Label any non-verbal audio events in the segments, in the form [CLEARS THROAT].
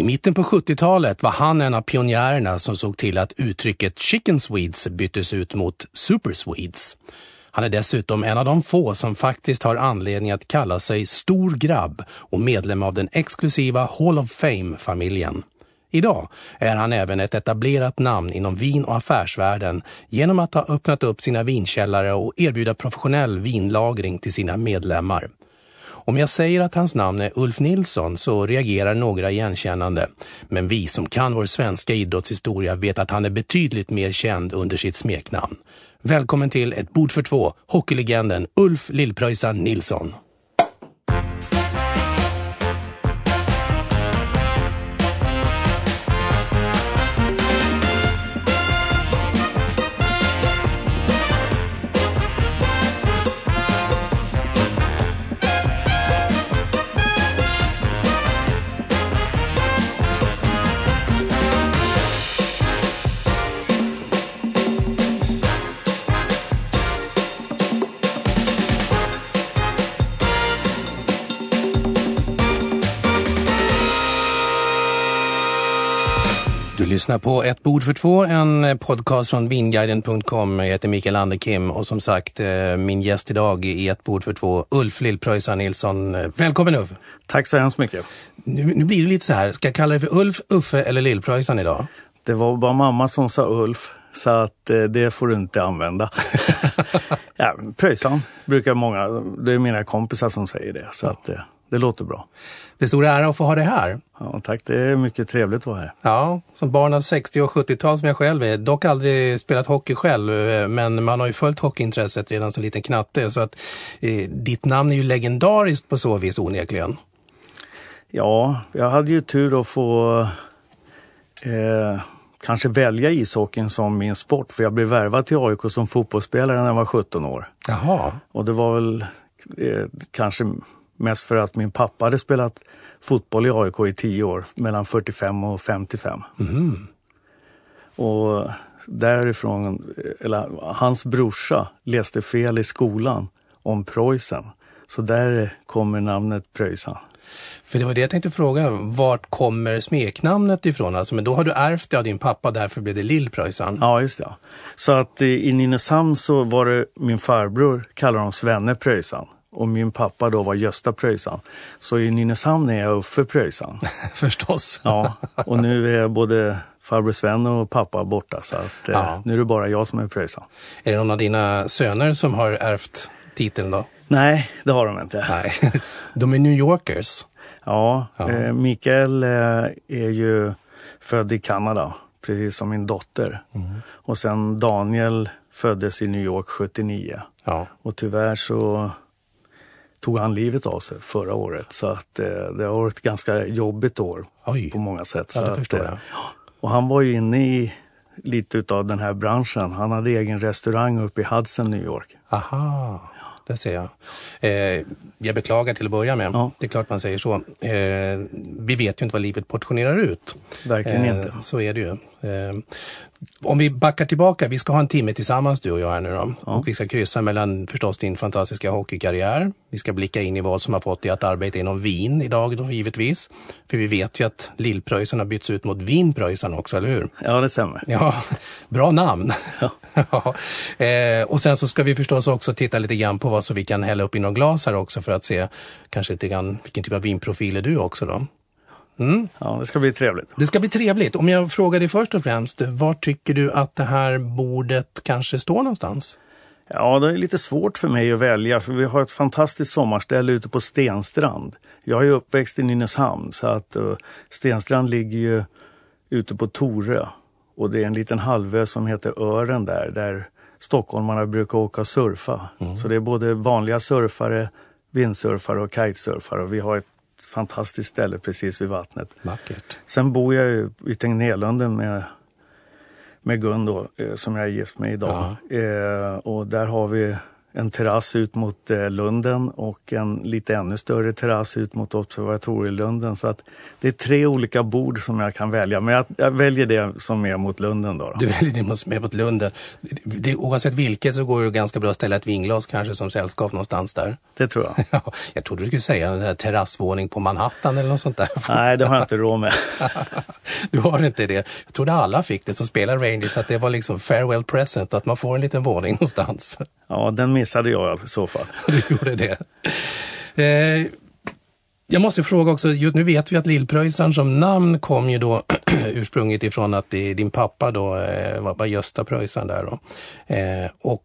I mitten på 70-talet var han en av pionjärerna som såg till att uttrycket Chicken Swedes byttes ut mot Super Swedes. Han är dessutom en av de få som faktiskt har anledning att kalla sig stor grabb och medlem av den exklusiva Hall of Fame-familjen. Idag är han även ett etablerat namn inom vin- och affärsvärlden genom att ha öppnat upp sina vinkällare och erbjuda professionell vinlagring till sina medlemmar. Om jag säger att hans namn är Ulf Nilsson så reagerar några igenkännande. Men vi som kan vår svenska idrottshistoria vet att han är betydligt mer känd under sitt smeknamn. Välkommen till Ett bord för två, hockeylegenden Ulf Lillpröjsa Nilsson. Lyssnar på Ett bord för två, en podcast från vinguiden.com. Jag heter Mikael Anderkim och som sagt eh, min gäst idag i Ett bord för två, Ulf Lillpröjsarn Nilsson. Välkommen Ulf! Tack så hemskt mycket. Nu, nu blir det lite så här, ska jag kalla dig för Ulf, Uffe eller Lillpröjsarn idag? Det var bara mamma som sa Ulf, så att eh, det får du inte använda. [LAUGHS] ja, Pröjsan brukar många, det är mina kompisar som säger det, så att eh, det låter bra. Det är stor ära att få ha dig här. Ja, tack, det är mycket trevligt att vara här. Ja, som barn av 60 och 70-tal som jag själv är. Dock aldrig spelat hockey själv, eh, men man har ju följt hockeyintresset redan som liten knatte. Så att eh, ditt namn är ju legendariskt på så vis onekligen. Ja, jag hade ju tur att få eh, kanske välja ishockeyn som min sport, för jag blev värvad till AIK som fotbollsspelare när jag var 17 år. Jaha. Och det var väl eh, kanske mest för att min pappa hade spelat fotboll i AIK i tio år, mellan 45 och 55. Och därifrån, eller hans brorsa läste fel i skolan om Preussen. Så där kommer namnet Preussen. För det var det jag tänkte fråga, vart kommer smeknamnet ifrån? Alltså, men då har du ärvt det av din pappa, därför blev det Lillpröjsarn. Ja, just det. Så att eh, i Nynäshamn så var det min farbror, kallar de Svenne Pröjsan. Och min pappa då var Gösta Pröjsan. Så i Nynäshamn är jag Uffe Pröjsan. [LAUGHS] Förstås. Ja, och nu är både farbror Sven och pappa borta så att eh, Ja. nu är det bara jag som är Pröjsan. Är det någon av dina söner som har ärvt titeln då? Nej, det har de inte. Nej. [LAUGHS] De är New Yorkers. Ja, Ja. Eh, Mikael eh, är ju född i Kanada, precis som min dotter. Och sen Daniel föddes i New York 79. Ja. Och tyvärr så tog han livet av sig förra året. Så att eh, det har varit ett ganska jobbigt år Oj. på många sätt. Ja, så det att, förstår eh, jag. Och han var ju inne i lite utav den här branschen. Han hade egen restaurang uppe i Hudson, New York. Aha, det ser jag. Eh, jag beklagar till att börja med. Ja. Det är klart man säger så. Eh, vi vet ju inte vad livet portionerar ut. Verkligen Eh, inte. Så är det ju. Eh, om vi backar tillbaka, vi ska ha en timme tillsammans du och jag här nu då. Och vi ska kryssa mellan förstås din fantastiska hockeykarriär. Vi ska blicka in i vad som har fått dig att arbeta inom vin idag då, givetvis. För vi vet ju att Lillpröjsarn har bytts ut mot Vinpröjsarn också, eller hur? Ja, det stämmer. Ja, bra namn. Ja. [LAUGHS] Eh, och sen så ska vi förstås också titta lite grann på vad så vi kan hälla upp i någon glas här också för att se kanske lite grann vilken typ av vinprofil är du också då. Ja, det ska bli trevligt. Det ska bli trevligt. Om jag frågar dig först och främst, var tycker du att det här bordet kanske står någonstans? Ja, det är lite svårt för mig att välja för vi har ett fantastiskt sommarställe ute på Stenstrand. Jag är uppväxt i Nynäshamn så att uh, Stenstrand ligger ju ute på Torö. Och det är en liten halvö som heter Ören där, där stockholmarna brukar åka och surfa. Så det är både vanliga surfare, vindsurfare och kitesurfare. Och vi har ett ett fantastiskt ställe precis vid vattnet. Vackert. Sen bor jag ju i Tegnérlunden med, med Gun då, eh, som jag är gift med idag. Eh, och där har vi en terrass ut mot eh, Lunden och en lite ännu större terrass ut mot Observatorielunden. Så att det är tre olika bord som jag kan välja, men jag, jag väljer det som är mot Lunden. Då, då. Du väljer det mot- med mot Lunden. Det, oavsett vilket så går det ganska bra att ställa ett vinglas kanske som sällskap någonstans där. Det tror jag. [LAUGHS] Ja, jag trodde du skulle säga en terrassvåning på Manhattan eller något sånt där. [LAUGHS] Nej, det har jag inte råd med. [LAUGHS] Du har inte det. Jag trodde alla fick det som spelar Rangers, att det var liksom farewell present, att man får en liten våning någonstans. Ja, den missade jag i så fall. [LAUGHS] Du gjorde det. Eh, jag måste fråga också, just nu vet vi att Lillpröjsarn som namn kom ju då [CLEARS THROAT] ursprunget ifrån att din pappa då eh, var, Gösta Pröjsarn där då. Eh, och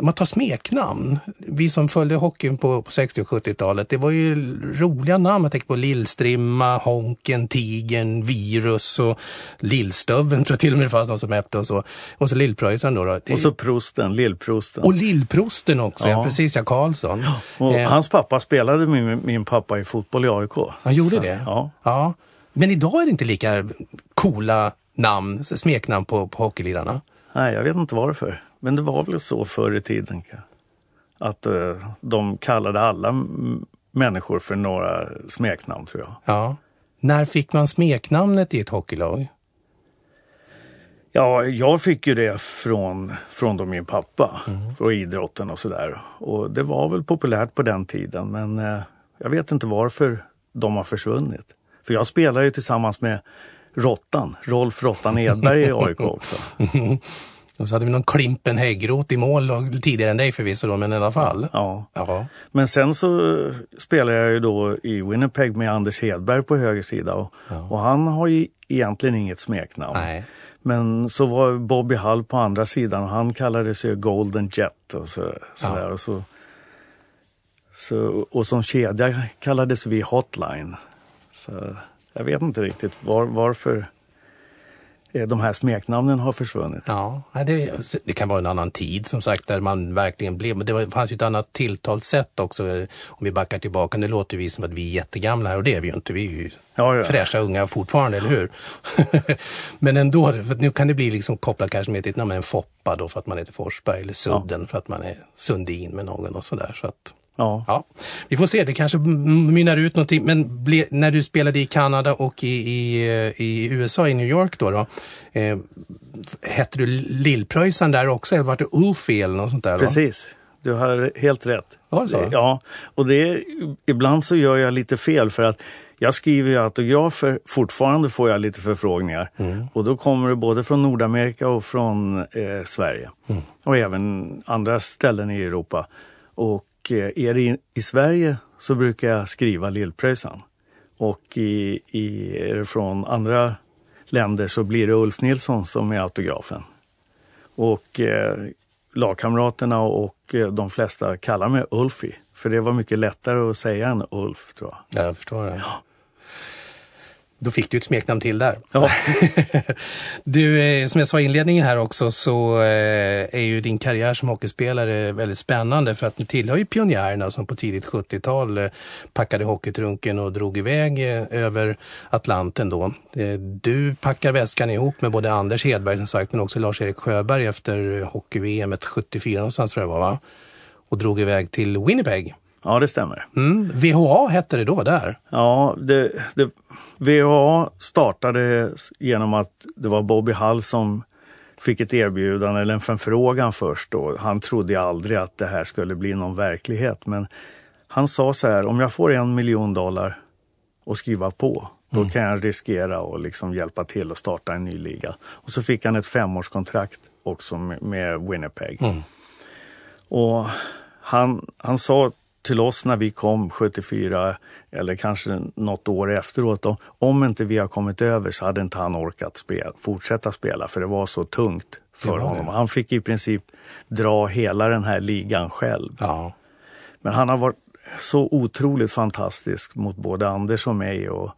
man tar smeknamn, vi som följde hockeyn på, på 60 och 70-talet, det var ju roliga namn. Jag tänker på Lillstrimma, Honken, Tigern, Virus och Lillstöveln [LAUGHS] tror jag till och med det fanns någon som hette och så. Och så Lillpröjsarn då. då. Det- Och så prosten, lillprosten. och Lillprosten också, ja. Ja. precis ja, Karlsson. Och Eh, hans pappa spelade med min, min pappa i fotboll i AIK. Han gjorde Så, det? Ja. ja. Men idag är det inte lika coola namn, smeknamn på, på hockeylirarna. Nej, jag vet inte varför. Men det var väl så förr i tiden. Att eh, de kallade alla människor för några smeknamn tror jag. Ja. När fick man smeknamnet i ett hockeylag? Ja, jag fick ju det från, från då min pappa, från idrotten och sådär. Och det var väl populärt på den tiden, men eh, jag vet inte varför de har försvunnit. För jag spelar ju tillsammans med Råttan, Rolf Råttan Edberg i AIK också. [LAUGHS] Och så hade vi någon Klimpen Häggroth i mål tidigare än dig förvisso då, men i alla fall. Ja. Ja. Men sen så spelar jag ju då i Winnipeg med Anders Hedberg på höger sida och, och han har ju egentligen inget smeknamn. Nej. Men så var Bobby Hall på andra sidan och han kallade sig Golden Jet och så, så Ja. Och, så, så, och som kedja kallades vi Hotline. Så jag vet inte riktigt var, varför de här smeknamnen har försvunnit. Ja, det, det kan vara en annan tid som sagt där man verkligen blev, men det var, fanns ju ett annat tilltalssätt också eh, om vi backar tillbaka. Nu låter vi som att vi är jättegamla här och det är vi ju inte. Vi är ju Ja, ja. fräscha unga fortfarande, eller hur? [LAUGHS] men ändå, för nu kan det bli liksom kopplat kanske med ett namn, en Foppa då för att man heter Forsberg eller Sudden för att man är Sundin med någon och sådär. Så att, Ja. Ja, vi får se. Det kanske mynnar ut någonting. Men ble, när du spelade i Kanada och i, i, eh, i USA, i New York då, då eh, hette du Lillpröjsarn där också eller var det Ulfie eller något sånt där? då? Precis, du har helt rätt. Var så? Ja, och det, ibland så gör jag lite fel för att jag skriver ju autografer, fortfarande får jag lite förfrågningar. Mm. Och då kommer det både från Nordamerika och från eh, Sverige. Mm. Och även andra ställen i Europa. Och eh, är det i, i Sverige så brukar jag skriva Lillpröjsarn. Och i, i, från andra länder så blir det Ulf Nilsson som är autografen. Och eh, lagkamraterna och eh, de flesta kallar mig Ulfie. För det var mycket lättare att säga än Ulf tror jag. Ja, jag förstår det. Då fick du ett smeknamn till där. Ja. [LAUGHS] du, eh, som jag sa i inledningen här också så eh, är ju din karriär som hockeyspelare väldigt spännande för att du tillhör ju pionjärerna som på tidigt 70-tal eh, packade hockeytrunken och drog iväg över Atlanten då. Du packar väskan ihop med både Anders Hedberg som sagt men också Lars-Erik Sjöberg efter hockey-VM 74 någonstans tror jag det var va? Och drog iväg till Winnipeg. Ja, det stämmer. Mm. VHA hette det då där. Ja, det, det, VHA startade genom att det var Bobby Hall som fick ett erbjudande eller en förfrågan först. Och han trodde aldrig att det här skulle bli någon verklighet. Men han sa så här, om jag får en miljon dollar och skriva på, då kan jag riskera och liksom hjälpa till att starta en ny liga. Och så fick han ett femårskontrakt också med, med Winnipeg. Och han, han sa till oss när vi kom 74 eller kanske något år efteråt då, om inte vi har kommit över så hade inte han orkat spela, fortsätta spela för det var så tungt för var det. honom. Han fick i princip dra hela den här ligan själv. Ja. Men han har varit så otroligt fantastisk mot både Anders och mig. Och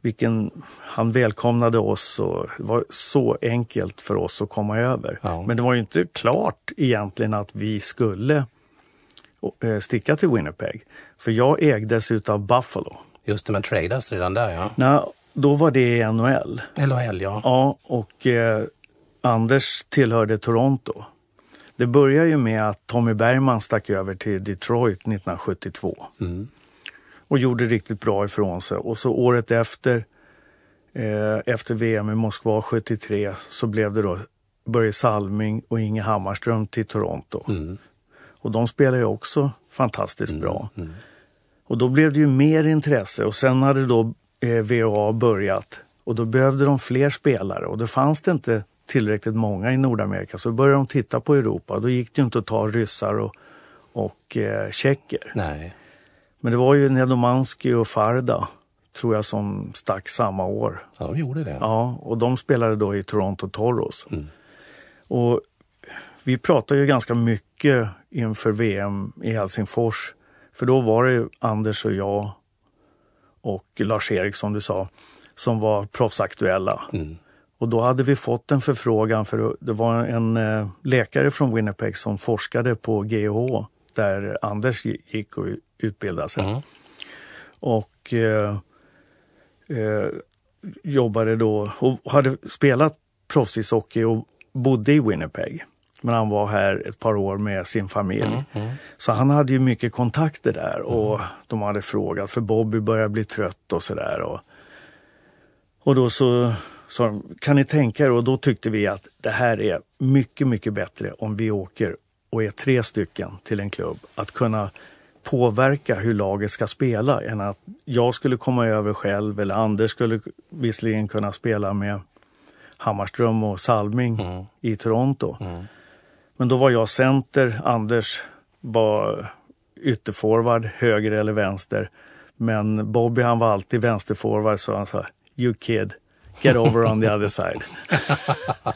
vilken, han välkomnade oss och det var så enkelt för oss att komma över. Ja. Men det var ju inte klart egentligen att vi skulle sticka till Winnipeg. För jag ägdes utav Buffalo. Just det, men tradas redan där ja. Nej, då var det NHL. LHL ja. Ja, och eh, Anders tillhörde Toronto. Det började ju med att Tommy Bergman stack över till Detroit 1972. Mm. Och gjorde riktigt bra ifrån sig. Och så året efter, eh, efter VM i Moskva 73, så blev det då Börje Salming och Inge Hammarström till Toronto. Mm. Och de spelade ju också fantastiskt bra. Och då blev det ju mer intresse och sen hade då eh, VA börjat och då behövde de fler spelare och då fanns det inte tillräckligt många i Nordamerika så började de titta på Europa. Då gick det ju inte att ta ryssar och, och eh, tjecker. Nej. Men det var ju Nedomanski och Farda tror jag som stack samma år. Ja, de gjorde det. Ja, och de spelade då i Toronto Toros. Och vi pratade ju ganska mycket inför VM i Helsingfors. För då var det Anders och jag och Lars-Erik som du sa, som var proffsaktuella. Och då hade vi fått en förfrågan för det var en eh, läkare från Winnipeg som forskade på GH där Anders gick och utbildade sig. Och eh, eh, jobbade då och hade spelat proffsishockey och bodde i Winnipeg. Men han var här ett par år med sin familj. Så han hade ju mycket kontakter där och de hade frågat för Bobby börjar bli trött och sådär. Och, och då så sa de, kan ni tänka er? Och då tyckte vi att det här är mycket, mycket bättre om vi åker och är tre stycken till en klubb. Att kunna påverka hur laget ska spela än att jag skulle komma över själv eller Anders skulle visserligen kunna spela med Hammarström och Salming i Toronto. Men då var jag center, Anders var ytterforward, höger eller vänster. Men Bobby han var alltid vänsterforward så han sa You kid, get over on the [LAUGHS] other side. [LAUGHS]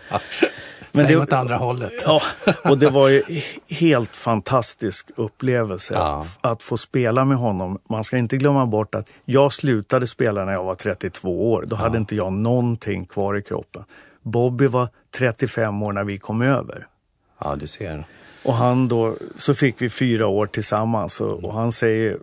Men det- det... åt andra hållet. Ja, och det var ju [LAUGHS] helt fantastisk upplevelse Ja. att, att få spela med honom. Man ska inte glömma bort att jag slutade spela när jag var 32 år. Då hade inte jag någonting kvar i kroppen. Bobby var 35 år när vi kom över. Ja, du ser. Och han då, så fick vi fyra år tillsammans och, och han säger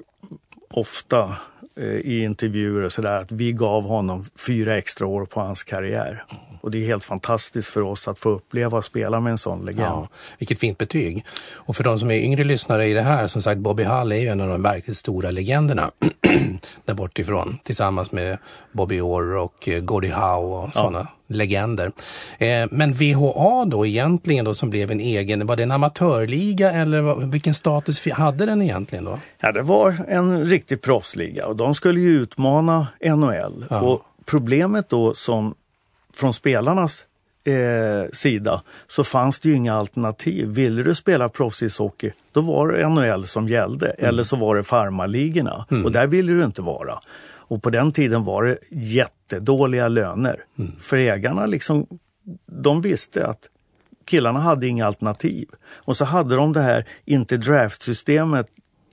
ofta eh, i intervjuer och sådär att vi gav honom fyra extra år på hans karriär. Och det är helt fantastiskt för oss att få uppleva och spela med en sån legend. Ja, vilket fint betyg. Och för de som är yngre lyssnare i det här, som sagt Bobby Hull är ju en av de verkligt stora legenderna [CLEARS THROAT] där bortifrån. Tillsammans med Bobby Orr och eh, Gordie Howe och sådana legender. Eh, men VHA då egentligen då som blev en egen, var det en amatörliga eller vad- vilken status hade den egentligen då? Ja, det var en riktig proffsliga och de skulle ju utmana NHL. Och problemet då som från spelarnas eh, sida så fanns det ju inga alternativ. Ville du spela proffsishockey då var det NHL som gällde eller så var det farmarligorna och där ville du inte vara. Och på den tiden var det jättedåliga löner. För ägarna liksom, de visste att killarna hade inga alternativ. Och så hade de det här, inte draftsystemet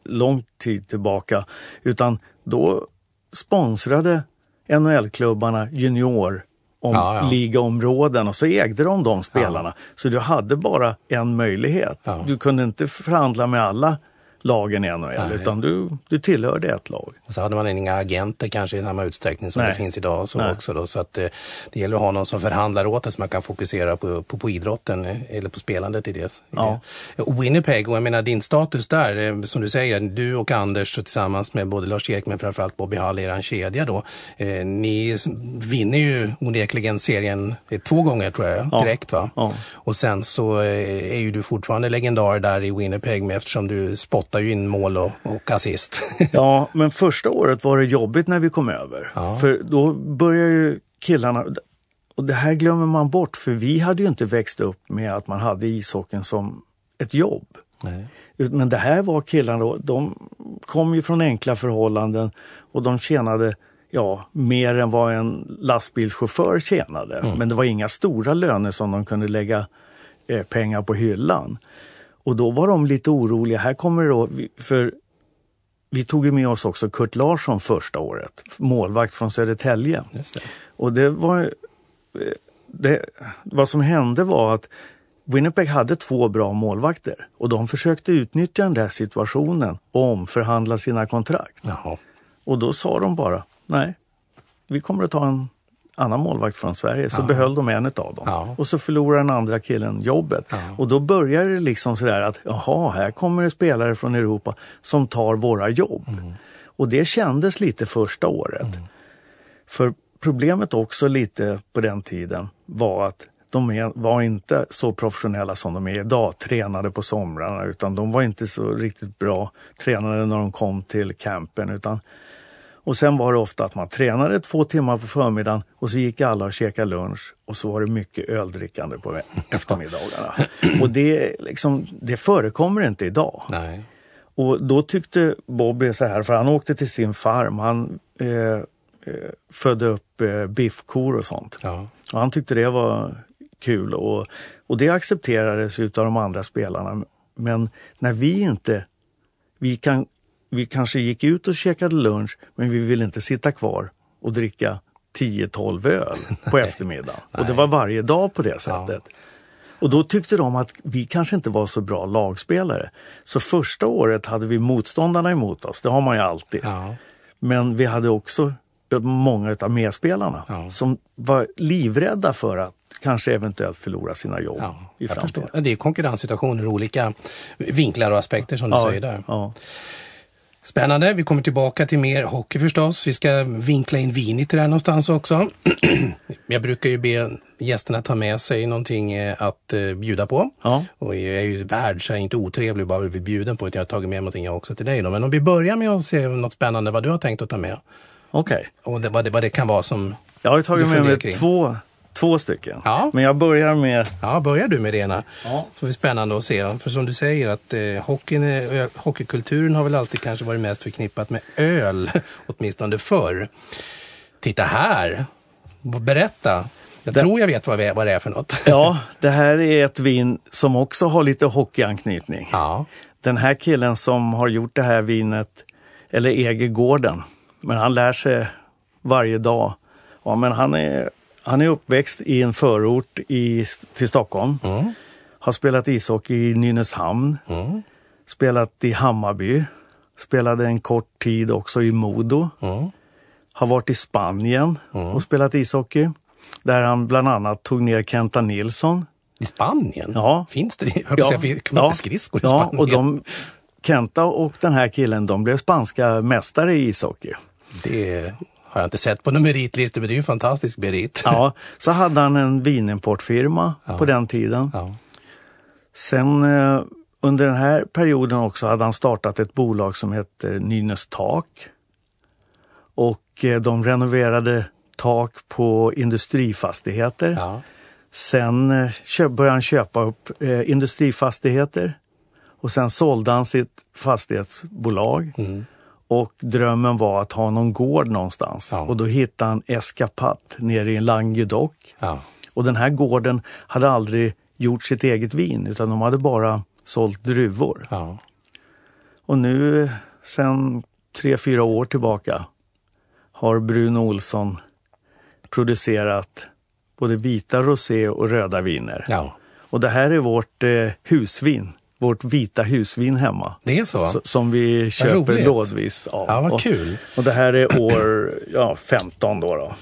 lång tid tillbaka, utan då sponsrade NHL-klubbarna junior om Ja, ja. ligaområden och så ägde de de spelarna. Så du hade bara en möjlighet. Ja. Du kunde inte förhandla med alla lagen i NHL, utan du, du tillhörde ett lag. Och så hade man inga agenter kanske i samma utsträckning som Nej. det finns idag. Så Nej. också då. Så att, eh, det gäller att ha någon som förhandlar åt det så man kan fokusera på, på, på idrotten eh, eller på spelandet i det. I Ja. det. Och Winnipeg, och jag menar din status där, eh, som du säger, du och Anders tillsammans med både Lars-Erik men framförallt Bobby Hall, er kedja då. Eh, ni vinner ju onekligen serien eh, två gånger tror jag, Ja. direkt va? Ja. Och sen så eh, är ju du fortfarande legendar där i Winnipeg med, eftersom du spottar ju in mål och, och assist. [LAUGHS] Ja, men första året var det jobbigt när vi kom över. Ja. För då börjar ju killarna, och det här glömmer man bort för vi hade ju inte växt upp med att man hade ishockeyn som ett jobb. Nej. Men det här var killarna, då, de kom ju från enkla förhållanden och de tjänade ja, mer än vad en lastbilschaufför tjänade. Men det var inga stora löner som de kunde lägga eh, pengar på hyllan. Och då var de lite oroliga. Här kommer det då, för vi tog ju med oss också Kurt Larsson första året, målvakt från Södertälje. Det. Och det var... eh, Det, vad som hände var att Winnipeg hade två bra målvakter och de försökte utnyttja den där situationen och omförhandla sina kontrakt. Jaha. Och då sa de bara, nej, vi kommer att ta en annan målvakt från Sverige. Så behöll de en av dem. Ja. Och så förlorade den andra killen jobbet. Och då börjar det liksom sådär att, jaha, här kommer det spelare från Europa som tar våra jobb. Och det kändes lite första året. För problemet också lite på den tiden var att de var inte så professionella som de är idag, tränade på somrarna, utan de var inte så riktigt bra tränade när de kom till campen. Utan, och sen var det ofta att man tränade två timmar på förmiddagen och så gick alla och käkade lunch och så var det mycket öldrickande på eftermiddagarna. Och det, liksom, det förekommer inte idag. Nej. Och då tyckte Bobby så här, för han åkte till sin farm. Han eh, eh, födde upp eh, biffkor och sånt. Ja. Och han tyckte det var kul och, och det accepterades utav de andra spelarna. Men när vi inte, vi, kan, vi kanske gick ut och käkade lunch men vi ville inte sitta kvar och dricka 10-12 öl [LAUGHS] på eftermiddagen. Och det var varje dag på det sättet. Och då tyckte de att vi kanske inte var så bra lagspelare. Så första året hade vi motståndarna emot oss, det har man ju alltid. Ja. Men vi hade också många av medspelarna Ja. som var livrädda för att kanske eventuellt förlora sina jobb Ja, i framtiden. Det är konkurrenssituationer, olika vinklar och aspekter som du säger där. Spännande. Vi kommer tillbaka till mer hockey förstås. Vi ska vinkla in det här någonstans också. [CLEARS THROAT] jag brukar ju be gästerna ta med sig någonting eh, att eh, bjuda på. Ja. Och jag är ju värd så jag är inte otrevlig bara bli bjuden på att jag har tagit med någonting jag också till dig. Då. Men om vi börjar med att se något spännande vad du har tänkt att ta med. Okej. Och det, vad, det, vad det kan vara som... Jag har tagit med mig kring. två, två stycken. Ja. Men jag börjar med Ja, börjar du med det ena. Ja. Så det är spännande att se. För som du säger att eh, hockeyn ö- hockeykulturen har väl alltid kanske varit mest förknippat med öl, [LAUGHS] åtminstone förr. Titta här! Berätta! Jag Det- tror jag vet vad, vi, vad det är för något. [LAUGHS] Ja, [LAUGHS] det här är ett vin som också har lite hockeyanknytning. Ja, Den här killen som har gjort det här vinet, eller äger gården, men han lär sig varje dag. Ja, men han, är, han är uppväxt i en förort i, till Stockholm. Har spelat ishockey i Nynäshamn. Spelat i Hammarby. Spelade en kort tid också i Modo. Har varit i Spanien och spelat ishockey. Där han bland annat tog ner Kenta Nilsson. i Spanien? Ja. Finns det? Jag ja. säga, kan man ja, skridskor i ja, Spanien? och de, Kenta och den här killen, de blev spanska mästare i ishockey. Det har jag inte sett på någon meritlistor, men det är ju en fantastisk merit. Ja, [LAUGHS] så hade han en vinimportfirma på den tiden. Ja. Sen eh, under den här perioden också hade han startat ett bolag som heter Nynäs Tak. Och eh, de renoverade tak på industrifastigheter. Ja. Sen eh, började han köpa upp industrifastigheter och sen sålde han sitt fastighetsbolag. Och drömmen var att ha någon gård någonstans. Ja. Och då hittade han Escapat nere i Languedoc. Ja. Och den här gården hade aldrig gjort sitt eget vin utan de hade bara sålt druvor. Ja. Och nu sen tre, fyra år tillbaka har Bruno Olsson producerat både vita rosé och röda viner. ja. Och det här är vårt eh, husvin, vårt vita husvin hemma. Det är så? S- Som vi köper roligt. lådvis av. Ja, vad och, kul. Och det här är år ja, 15 då. då.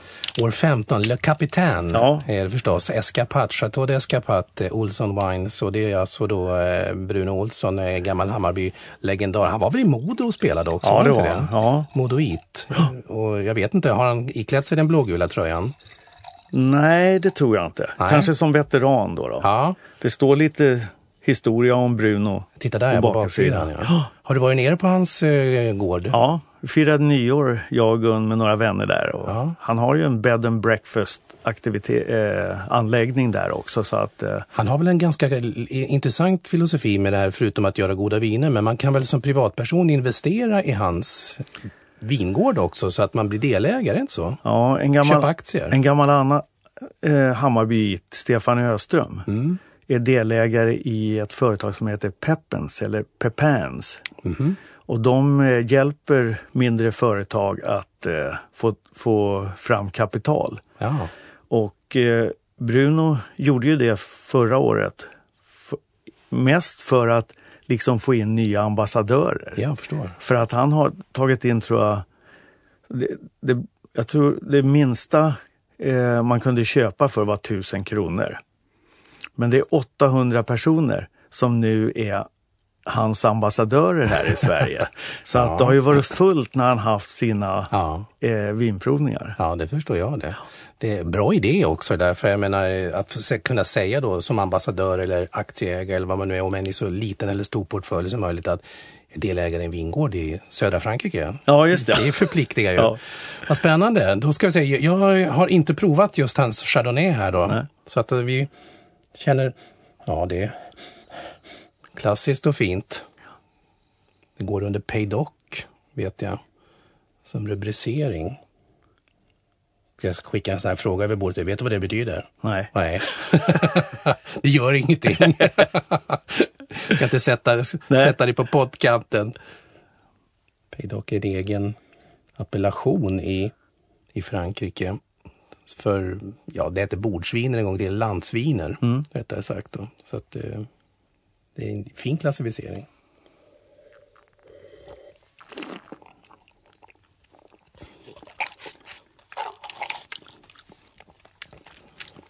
År 15, Le Capitaine Ja. är det förstås. Escapat, Chateau d'Escapat, eh, Olsson Wines och det är alltså då eh, Bruno Olsson, eh, gammal Hammarby-legendar. Han var väl i Modo och spelade också? Ja, det var han. Ja. Modoit. [GASPS] Och jag vet inte, har han iklätt sig den blågula tröjan? Nej, det tror jag inte. Nej. Kanske som veteran då. då. Ja, Det står lite historia om Bruno. titta där på baksidan. Ja. [GASPS] Har du varit nere på hans eh, gård? Ja, vi firade nyår, jag och Gun, med några vänner där. Och Ja. Han har ju en bed and breakfast eh, anläggning där också. Så att, eh, Han har väl en ganska intressant filosofi med det här, förutom att göra goda viner. Men man kan väl som privatperson investera i hans vingård också, så att man blir delägare, inte så? ja, en gammal, Köpa aktier. En gammal annan eh, Hammarbyit, Stefan Öström, Mm. Är delägare i ett företag som heter Peppens eller Pepans. Mhm. Och de eh, hjälper mindre företag att eh, få, få fram kapital. Ja. Och eh, Bruno gjorde ju det förra året mest för att liksom få in nya ambassadörer. Jag förstår. För att han har tagit in, tror jag, det, det, jag tror det minsta eh, man kunde köpa för var 1000 kronor. Men det är 800 personer som nu är hans ambassadörer här i Sverige. [LAUGHS] Så att det har ju varit fullt när han haft sina Ja. eh, vinprovningar. Ja, det förstår jag det. Det är en bra idé också därför jag menar att kunna säga då som ambassadör eller aktieägare eller vad man nu är, om än i så liten eller stor portfölj som möjligt att delägare i en vingård i södra Frankrike. Ja, just det. Det förpliktigar ju. Ja. Vad spännande. Då ska vi se, jag har inte provat just hans Chardonnay här då. Nej. Så att vi känner, ja det är klassiskt och fint. Det går under Paydoc, vet jag, som rubricering. Ska jag skicka en sån här fråga över bordet? Vet du vad det betyder? Nej. Nej, [LAUGHS] det gör ingenting. Jag [LAUGHS] ska inte sätta, sätta dig på poddkanten. Paydoc är en egen appellation i, i Frankrike. För, ja, det heter bordsviner en gång, det är landsviner rättare sagt. Då. Så att, eh, det är en fin klassificering.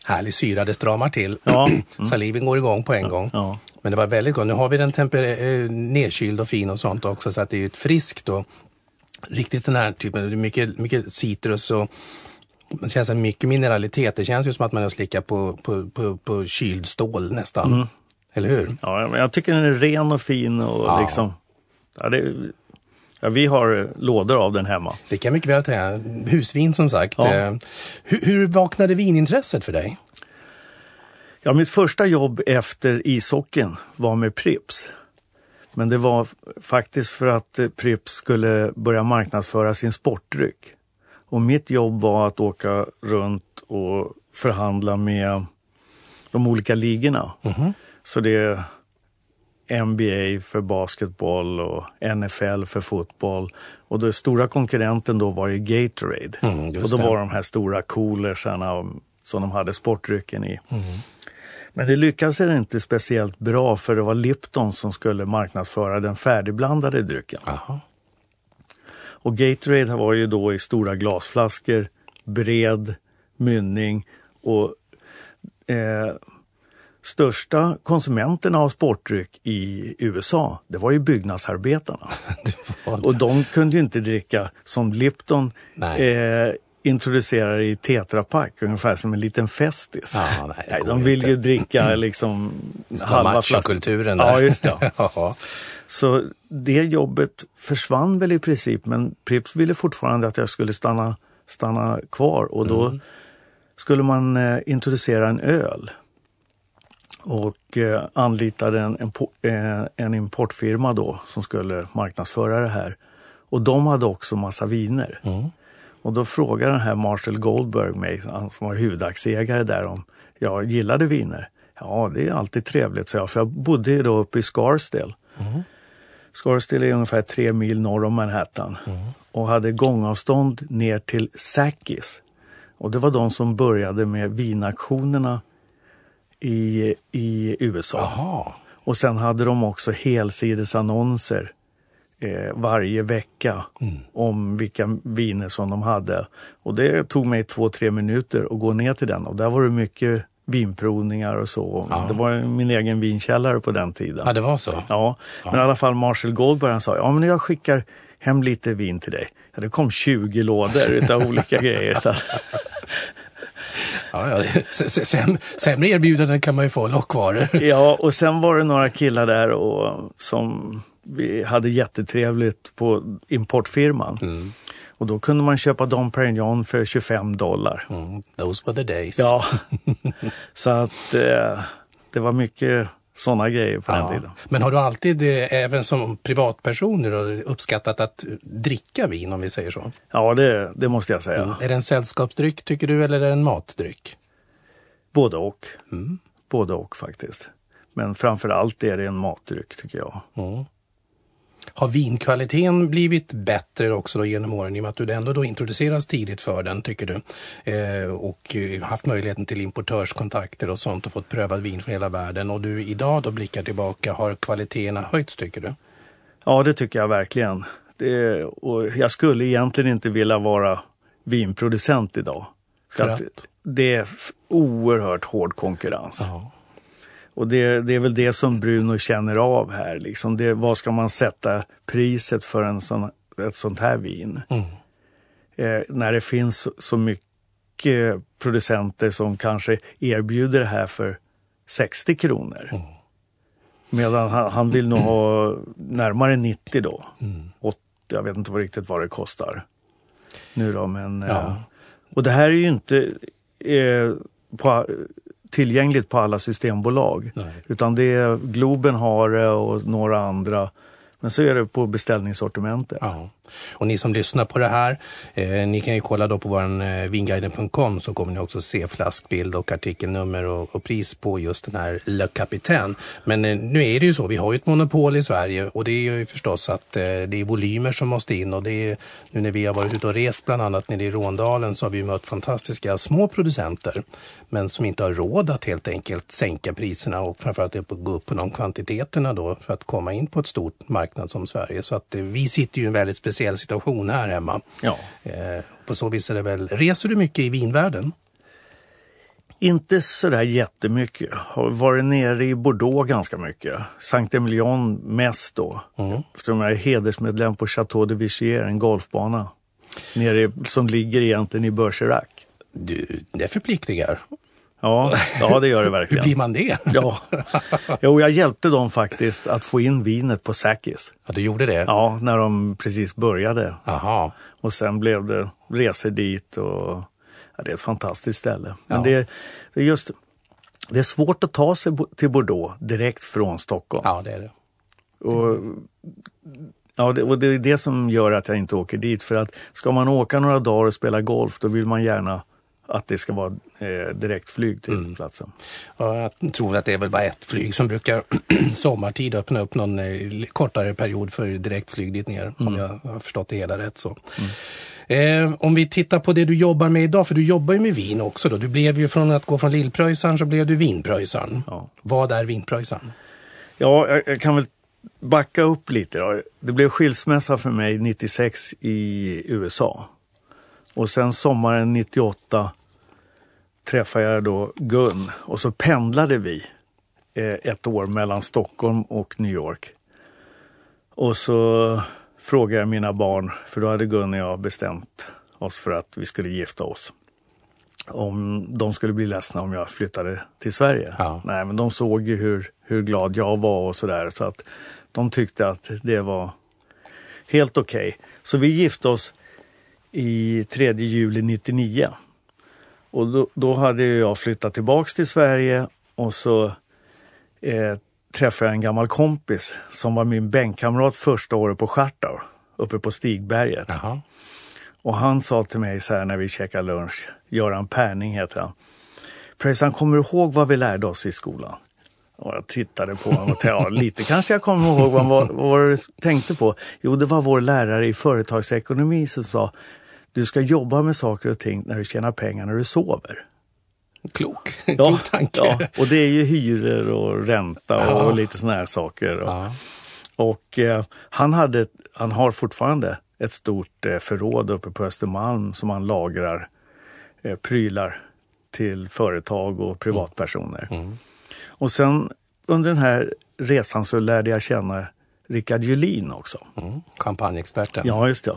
Härlig syra, det stramar till. Ja. [CLEARS THROAT] Saliven går igång på en gång. Ja. Men det var väldigt gott. Nu har vi den temper- eh, nedkyld och fin och sånt också så att det är ett friskt och riktigt den här typen, det är mycket, mycket citrus och det känns som mycket mineralitet. Det känns ju som att man har slickat på, på, på, på kyld stål nästan. Mm. Eller hur? Ja, men jag tycker den är ren och fin och Ja. liksom... Ja, det, ja, vi har lådor av den hemma. Det kan mycket väl säga. Husvin som sagt. Ja. Eh, Hur, hur vaknade vinintresset för dig? Ja, mitt första jobb efter ishockeyn var med Prips. Men det var faktiskt för att eh, Prips skulle börja marknadsföra sin sportdryck. Och mitt jobb var att åka runt och förhandla med de olika ligorna. Så det är NBA för basketboll och NFL för fotboll. Och den stora konkurrenten då var ju Gatorade. Mm, och då det. var de här stora coolersarna som de hade sportdrycken i. Men det lyckades inte speciellt bra för det var Lipton som skulle marknadsföra den färdigblandade drycken. Aha. Och Gatorade var ju då i stora glasflaskor, bred mynning och eh, största konsumenterna av sportdryck i USA, det var ju byggnadsarbetarna. [LAUGHS] och de kunde ju inte dricka som Lipton eh, introducerar i Tetrapack, ungefär som en liten festis. Ja, nej, går de vill inte. ju dricka liksom halva flaskan. Där. Ja, just det. [LAUGHS] Så det jobbet försvann väl i princip, men Prips ville fortfarande att jag skulle stanna, stanna kvar och då skulle man eh, introducera en öl. Och eh, anlitade en, en, eh, en importfirma då som skulle marknadsföra det här. Och de hade också massa viner. Och då frågade den här Marshall Goldberg mig, han som var huvudaktieägare där, om jag gillade viner. Ja, det är alltid trevligt, så jag, för jag bodde ju då uppe i Scarsdale. Scarsdale är ungefär tre mil norr om Manhattan och hade gångavstånd ner till Sackis. Och det var de som började med vinaktionerna i, i USA. Jaha. Och sen hade de också helsidesannonser varje vecka om vilka viner som de hade. Och det tog mig två, tre minuter att gå ner till den och där var det mycket vinprovningar och så. Ja. Det var min egen vinkällare på den tiden. ja, det var så. Ja, men i alla fall Marshall Goldberg han sa, ja men jag skickar hem lite vin till dig. Ja, det kom 20 lådor [LAUGHS] utav olika grejer. Så Ja, ja. sämre erbjudanden kan man ju få, lockvaror. ja, och sen var det några killar där och, som vi hade jättetrevligt på importfirman. Och då kunde man köpa Dom Perignon för 25 dollar. Mm, those were the days. Ja, [LAUGHS] så att eh, det var mycket sådana grejer på den Ja. tiden. Men har du alltid, eh, även som privatperson, då, uppskattat att dricka vin, om vi säger så? Ja, det, det måste jag säga. Är det en sällskapsdryck, tycker du, eller är det en matdryck? Både och. Både och faktiskt. Men framför allt är det en matdryck tycker jag. Har vinkvaliteten blivit bättre också då genom åren i och med att du ändå då introduceras tidigt för den, tycker du? Eh, och eh, haft möjligheten till importörskontakter och sånt och fått pröva vin från hela världen. Och du idag då blickar tillbaka, har kvaliteterna höjts tycker du? Ja, det tycker jag verkligen. Det, och jag skulle egentligen inte vilja vara vinproducent idag. För att? Det är oerhört hård konkurrens. Ja. Och det, det, är väl det som Bruno känner av här. Liksom det, vad ska man sätta priset för en sån, ett sånt här vin? Mm. Eh, när det finns så mycket producenter som kanske erbjuder det här för 60 kronor. Mm. Medan han, han, vill nog ha närmare 90 då. Mm. 80, jag vet inte vad riktigt vad det kostar nu då. Men, Ja. eh, och det här är ju inte eh, på, tillgängligt på alla systembolag. Nej. Utan det är Globen har det och några andra. Men så är det på beställningssortimentet. Ja. Och ni som lyssnar på det här, eh, ni kan ju kolla då på vår eh, vinguiden.com så kommer ni också se flaskbild och artikelnummer och, och pris på just den här Le Capitaine. Men eh, nu är det ju så, vi har ju ett monopol i Sverige och det är ju förstås att eh, det är volymer som måste in och det är, nu när vi har varit ute och rest bland annat nere i Råndalen så har vi mött fantastiska små producenter men som inte har råd att helt enkelt sänka priserna och framförallt gå upp på de kvantiteterna då för att komma in på ett stort marknad som Sverige. Så att eh, vi sitter ju i en väldigt speciell situation här hemma. Ja. Eh, på så vis är det väl, reser du mycket i vinvärlden? Inte sådär jättemycket. Har varit nere i Bordeaux ganska mycket. Saint-Emilion mest då. Mm. Eftersom jag är hedersmedlem på Chateau de Vichier, en golfbana. Nere, som ligger egentligen i Bergerac. Du, det förpliktigar. Ja, ja, det gör det Hur verkligen. blir man det? Ja. Jo, jag hjälpte dem faktiskt att få in vinet på Sakis. Ja, du gjorde det? Ja, när de precis började. Aha. Och sen blev det resor dit och ja, det är ett fantastiskt ställe. Men Ja. det, det är just det är svårt att ta sig till Bordeaux direkt från Stockholm. Ja, det är det. Och, ja, det, och det är det som gör att jag inte åker dit. För att ska man åka några dagar och spela golf då vill man gärna att det ska vara eh, direktflyg till Mm. platsen. Ja, jag tror att det är väl bara ett flyg som brukar [CLEARS THROAT] sommartid öppna upp någon eh, kortare period för direktflyg dit ner. Om jag har förstått det hela rätt så. Eh, om vi tittar på det du jobbar med idag, för du jobbar ju med vin också då. Du blev ju från att gå från lillpröjsaren så blev du vinpröjsaren. Ja. Vad är vinpröjsaren? Ja, jag, jag kan väl backa upp lite. Då. Det blev skilsmässa för mig 96 i USA. Och sen sommaren 98 träffade jag då Gun och så pendlade vi eh, ett år mellan Stockholm och New York. Och så frågade jag mina barn, för då hade Gun och jag bestämt oss för att vi skulle gifta oss. Om de skulle bli ledsna om jag flyttade till Sverige. Ja. Nej, men de såg ju hur, hur glad jag var och sådär. Så att de tyckte att det var helt okej. Så vi gifte oss i 3 juli 99. Och då, då hade jag flyttat tillbaks till Sverige och så eh, träffade jag en gammal kompis som var min bänkkamrat första året på Schartau, uppe på Stigberget. Jaha. Och han sa till mig så här när vi käkade lunch, Göran Perning heter han. Pröjsarn, kommer du ihåg vad vi lärde oss i skolan? Och jag tittade på honom och tänkte, ja, lite kanske jag kommer ihåg vad, vad, vad du tänkte på. Jo, det var vår lärare i företagsekonomi som sa, du ska jobba med saker och ting när du tjänar pengar när du sover. Klok. [LAUGHS] Ja, Klok tanke. ja, och det är ju hyror och ränta och Ja. lite såna här saker. Och, Ja. och eh, han, hade, han har fortfarande ett stort eh, förråd uppe på Östermalm som han lagrar eh, prylar till företag och privatpersoner. Mm. Och sen under den här resan så lärde jag känna Rickard Julin också. Mm. Champagneexperten. Ja, just det.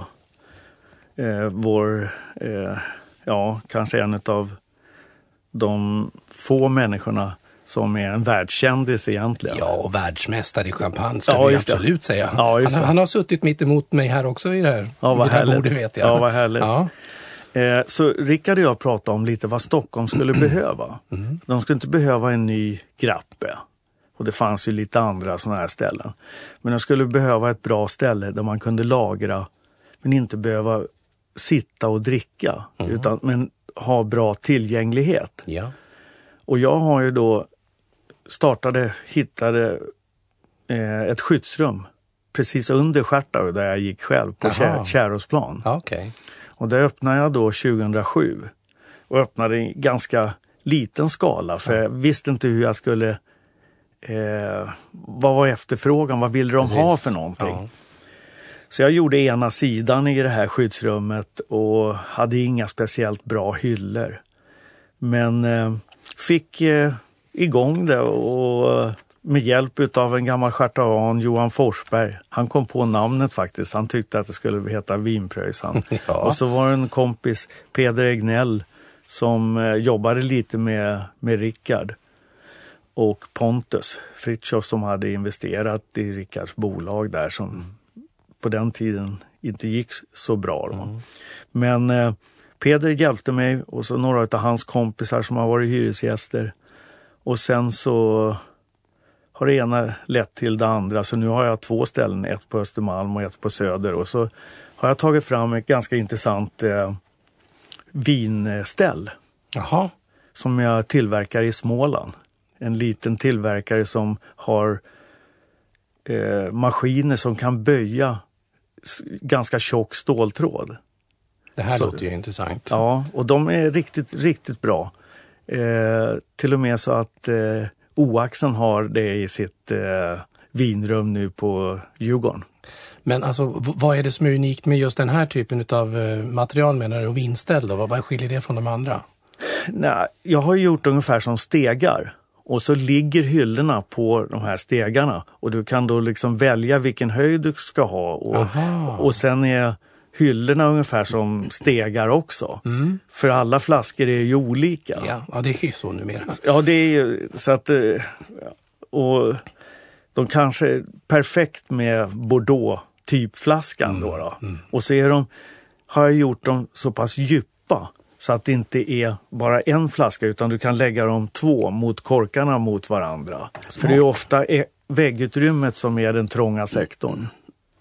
Eh, vår, eh, ja, kanske en av de få människorna som är en världskändis egentligen. Ja, och världsmästare i champagne ska Ja, vi det. absolut säga. Ja, han, han har suttit mitt emot mig här också i det här, Ja, vad det här bordet vet jag. Ja, vad härligt. Ja. Eh, så Rickard och jag pratade om lite vad Stockholm skulle behöva. De skulle inte behöva en ny Grappe. Och det fanns ju lite andra sådana här ställen. Men de skulle behöva ett bra ställe där man kunde lagra men inte behöva sitta och dricka. Utan, men ha bra tillgänglighet. ja. Och jag har ju då startade, hittade eh, ett skyddsrum precis under Stjärtau där jag gick själv på. Kä- Kärrosplan. Ja, Okej. Och där öppnade jag då 2007 och öppnade i ganska liten skala för jag visste inte hur jag skulle eh, vad var efterfrågan? Vad ville de ha Precis. för någonting? Ja. Så jag gjorde ena sidan i det här skyddsrummet och hade inga speciellt bra hyllor. Men eh, fick eh, igång det och eh, med hjälp av en gammal chartan, Johan Forsberg. Han kom på namnet faktiskt. Han tyckte att det skulle heta Vinpröjsan. [LAUGHS] Ja. Och så var det en kompis, Peder Egnell, som eh, jobbade lite med, med Rickard och Pontus Fritiof som hade investerat i Rickards bolag där som på den tiden inte gick så bra. Då. Men eh, Peder hjälpte mig och så några av hans kompisar som har varit hyresgäster. Och sen så har det ena lett till det andra. Så nu har jag två ställen, ett på Östermalm och ett på Söder. Och så har jag tagit fram ett ganska intressant eh, vinställ Jaha. som jag tillverkar i Småland. En liten tillverkare som har eh, maskiner som kan böja ganska tjock ståltråd. Det här Så- låter ju intressant. Ja, och de är riktigt, riktigt bra. Eh, till och med så att eh, Oaxen har det i sitt eh, vinrum nu på Djurgården. Men alltså, vad är det som är unikt med just den här typen av material menar du och vinställ då? Vad, vad skiljer det från de andra? Nej, jag har gjort ungefär som stegar. Och så ligger hyllorna på de här stegarna och du kan då liksom välja vilken höjd du ska ha. Och, Aha. och sen är hyllorna ungefär som stegar också. För alla flaskor är ju olika. Ja, ja det är ju så numera. Ja, det är ju så att... eh, Och de kanske är perfekt med Bordeaux typflaskan då. då. Och så är de, har jag gjort dem så pass djupa så att det inte är bara en flaska utan du kan lägga dem två mot korkarna mot varandra. För det är ofta är väggutrymmet som är den trånga sektorn.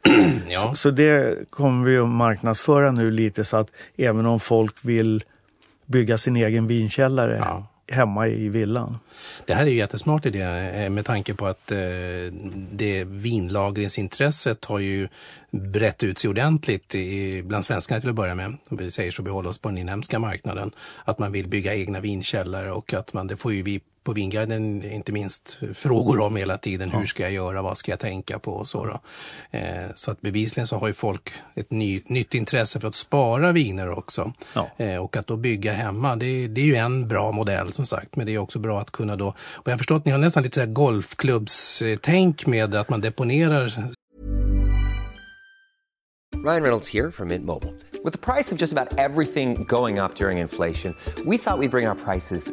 [CLEARS THROAT] Ja. Så det kommer vi att marknadsföra nu lite så att även om folk vill bygga sin egen vinkällare Ja hemma i villan. Det här är ju jättesmart idé eh, med tanke på att eh, det vinlagringsintresset har ju brett ut sig ordentligt i, bland svenskarna till att börja med. Om vi säger så behålla oss på den inhemska marknaden. Att man vill bygga egna vinkällare och att man, det får ju vi på Vinguiden inte minst frågor om hela tiden. Hur ska jag göra? Vad ska jag tänka på? Och så, då. Eh, så att bevisligen så har ju folk ett ny, nytt intresse för att spara viner också. Ja. Eh, och att då bygga hemma, det, det är ju en bra modell som sagt. Men det är också bra att kunna då, och jag har förstått att ni har nästan lite här golfklubbstänk med att man deponerar Ryan Reynolds here from Mint Mobile. With the price of just about everything going up during inflation, we thought we'd bring our prices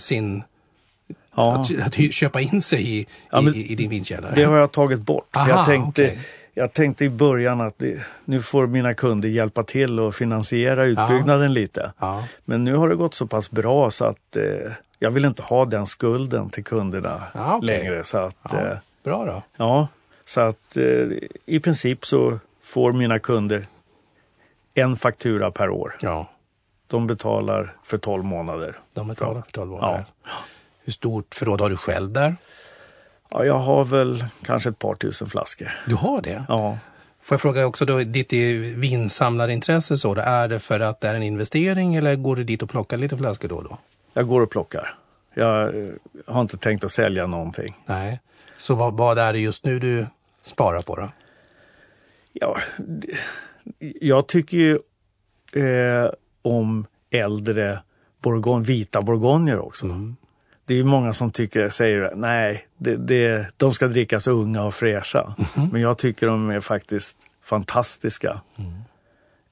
Sin, Ja, att, att köpa in sig i, Ja, i, i din vinkällare. det har jag tagit bort. Aha, jag, tänkte, okej. jag tänkte i början att det, nu får mina kunder hjälpa till och finansiera utbyggnaden lite. Ja. Men nu har det gått så pass bra så att eh, jag vill inte ha den skulden till kunderna okej. längre. Så att, eh, bra då. Ja, så att eh, i princip så får mina kunder en faktura per år. Ja, De betalar för 12 månader. de betalar för 12 Ja. månader. Hur stort förråd har du själv där? Ja, jag har väl kanske ett par tusen flaskor. Du har det? Ja, Får jag fråga också då, ditt vinsamlarintresse så, då, är det för att det är en investering eller går du dit och plockar lite flaskor då och då? jag går och plockar. Jag eh, har inte tänkt att sälja någonting. Nej. Så vad, vad är det just nu du sparar på då? Ja, jag tycker ju eh, om äldre bourgogne, vita bourgogner också. Det är ju många som tycker, säger nej, det, det, de ska drickas unga och fräscha. Men jag tycker de är faktiskt fantastiska.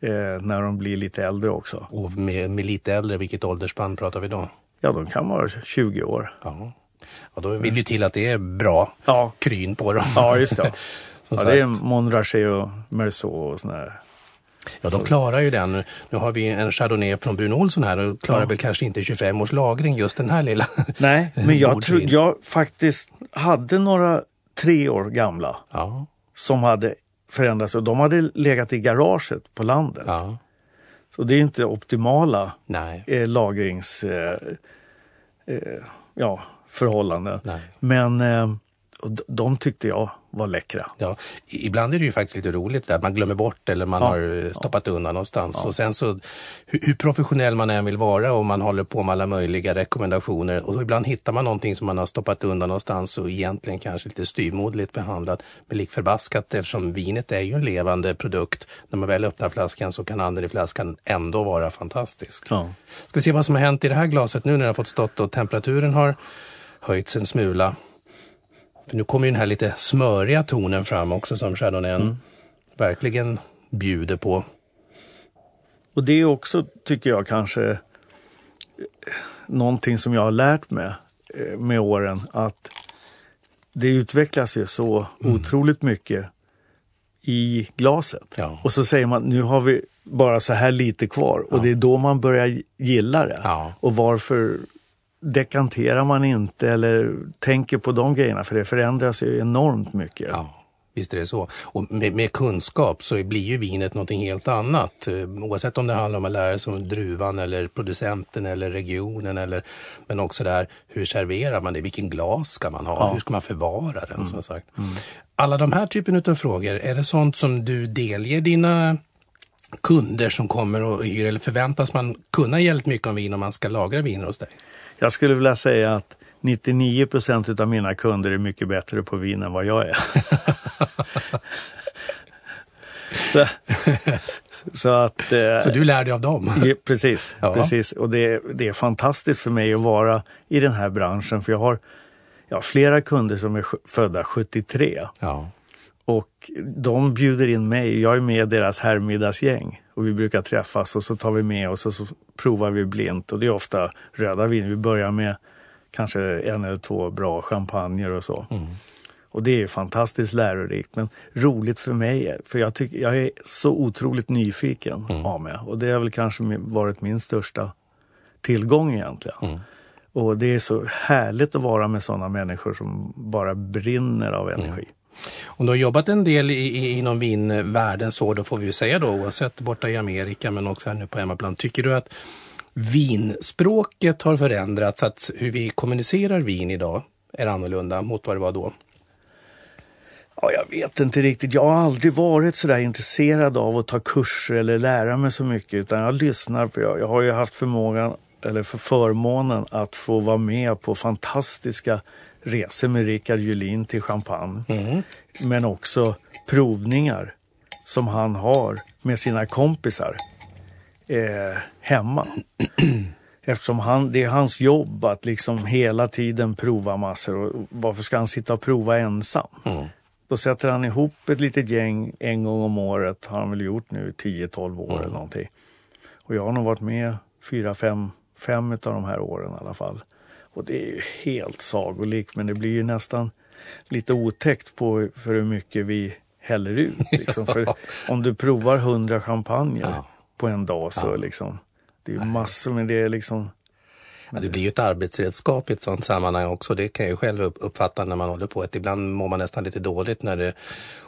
Eh, när de blir lite äldre också. Och med, med lite äldre, vilket åldersspann pratar vi då? Ja, de kan vara 20 år. Ja. Och då vill det till att det är bra Ja. kryn på dem. Ja, just det. [LAUGHS] Ja, det är. Montrachet och Merceau och sådana här. Ja, de klarar ju den. Nu har vi en Chardonnay från Brun Olsson här och klarar väl kanske inte 25 års lagring, just den här lilla. [LAUGHS] Nej, [LAUGHS] men jag tror jag faktiskt hade några tre år gamla Ja, som hade förändrats och de hade legat i garaget på landet. ja, Så det är inte optimala eh, lagrings... Eh, eh, ja, förhållanden. Nej. Men eh, de tyckte jag var läckra. Ja, ibland är det ju faktiskt lite roligt där. Man glömmer bort eller man Ja. har eh, stoppat undan någonstans. Och sen så, hur, hur professionell man än vill vara och man håller på med alla möjliga rekommendationer och ibland hittar man någonting som man har stoppat undan någonstans och egentligen kanske lite styvmoderligt behandlat. Men lik förbaskat eftersom vinet är ju en levande produkt. När man väl öppnar flaskan så kan anden i flaskan ändå vara fantastisk. Ja. Ska vi se vad som har hänt i det här glaset nu när det har fått stått och temperaturen har höjts en smula. För nu kommer ju den här lite smöriga tonen fram också som Chardonnayen verkligen bjuder på. Och det är också, tycker jag, kanske eh, någonting som jag har lärt mig eh, med åren. Att det utvecklas ju så otroligt mycket i glaset. Ja. Och så säger man, nu har vi bara så här lite kvar. Och det är då man börjar gilla det. Ja. Och varför dekanterar man inte eller tänker på de grejerna? För det förändras ju enormt mycket. Ja, visst är det så. Och med, med kunskap så blir ju vinet någonting helt annat. Eh, Oavsett om det handlar om att lära sig om druvan eller producenten eller regionen eller men också där hur serverar man det? Vilken glas ska man ha? Hur ska man förvara den som sagt? Alla de här typen av frågor, är det sånt som du delger dina kunder som kommer och hyr eller förväntas man kunna hjälpt mycket om vin om man ska lagra viner hos dig? Jag skulle vilja säga att 99 procent av mina kunder är mycket bättre på vin än vad jag är. [LAUGHS] så, så att... Eh, Så du lär dig av dem? Ja, precis, Ja. precis. Och det, det är fantastiskt för mig att vara i den här branschen för jag har, jag har flera kunder som är födda 73 Ja. Och de bjuder in mig. Jag är med i deras herrmiddagsgäng och vi brukar träffas och så tar vi med oss och så provar vi blint och det är ofta röda vin. Vi börjar med kanske en eller två bra champagner och så. Och det är fantastiskt lärorikt men roligt för mig för jag, tycker, jag är så otroligt nyfiken av mig och det har väl kanske varit min största tillgång egentligen. Och det är så härligt att vara med sådana människor som bara brinner av energi. Om du har jobbat en del i, i, inom vinvärlden så, då får vi ju säga då, oavsett borta i Amerika men också här nu på hemmaplan. Tycker du att vinspråket har förändrats, att hur vi kommunicerar vin idag är annorlunda mot vad det var då? Ja, jag vet inte riktigt. Jag har aldrig varit så där intresserad av att ta kurser eller lära mig så mycket. Utan jag lyssnar. För jag, jag har ju haft förmågan, eller för förmånen att få vara med på fantastiska resor med Rickard Julin till Champagne. Men också provningar som han har med sina kompisar eh, hemma. [CLEARS THROAT] Eftersom han, det är hans jobb att liksom hela tiden prova massor. Och varför ska han sitta och prova ensam? Då sätter han ihop ett litet gäng en gång om året, har han väl gjort nu 10-12 år eller någonting. Och jag har nog varit med fyra, fem, fem av de här åren i alla fall. Och det är ju helt sagolikt men det blir ju nästan lite otäckt på för hur mycket vi häller ut. [LAUGHS] Liksom. för om du provar 100 champagner Ja. på en dag så liksom, det är massor men det liksom Ja, det blir ju ett arbetsredskap i ett sådant sammanhang också. Det kan jag ju själv upp- uppfatta när man håller på. Att ibland mår man nästan lite dåligt när det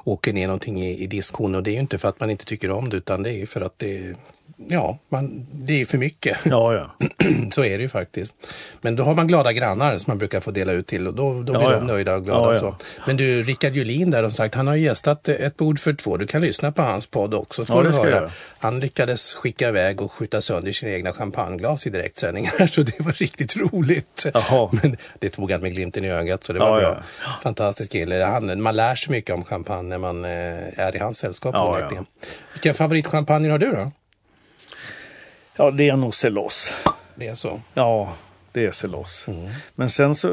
åker ner någonting i, i diskhon. Och det är ju inte för att man inte tycker om det utan det är ju för att det, ja, man, det är för mycket. Ja, ja. [CLEARS THROAT] så är det ju faktiskt. Men då har man glada grannar som man brukar få dela ut till och då, då blir Ja, de nöjda och glada. Och. Så. Men du, Rickard Julin där, som sagt, han har gästat ett bord för två. Du kan lyssna på hans podd också. Så du höra. Han lyckades skicka iväg och skjuta sönder sina egna champagneglas i direktsändningar, [LAUGHS] så det var riktigt roligt. Jaha. Men det tog han med glimten i ögat, så det var bra. Fantastisk kille. Han, man lär sig mycket om champagne när man eh, är i hans sällskap. Ja, onekligen. Vilka favoritchampagner har du då? Ja, det är nog Celos. Det är så? Ja, det är Celos. Men sen så,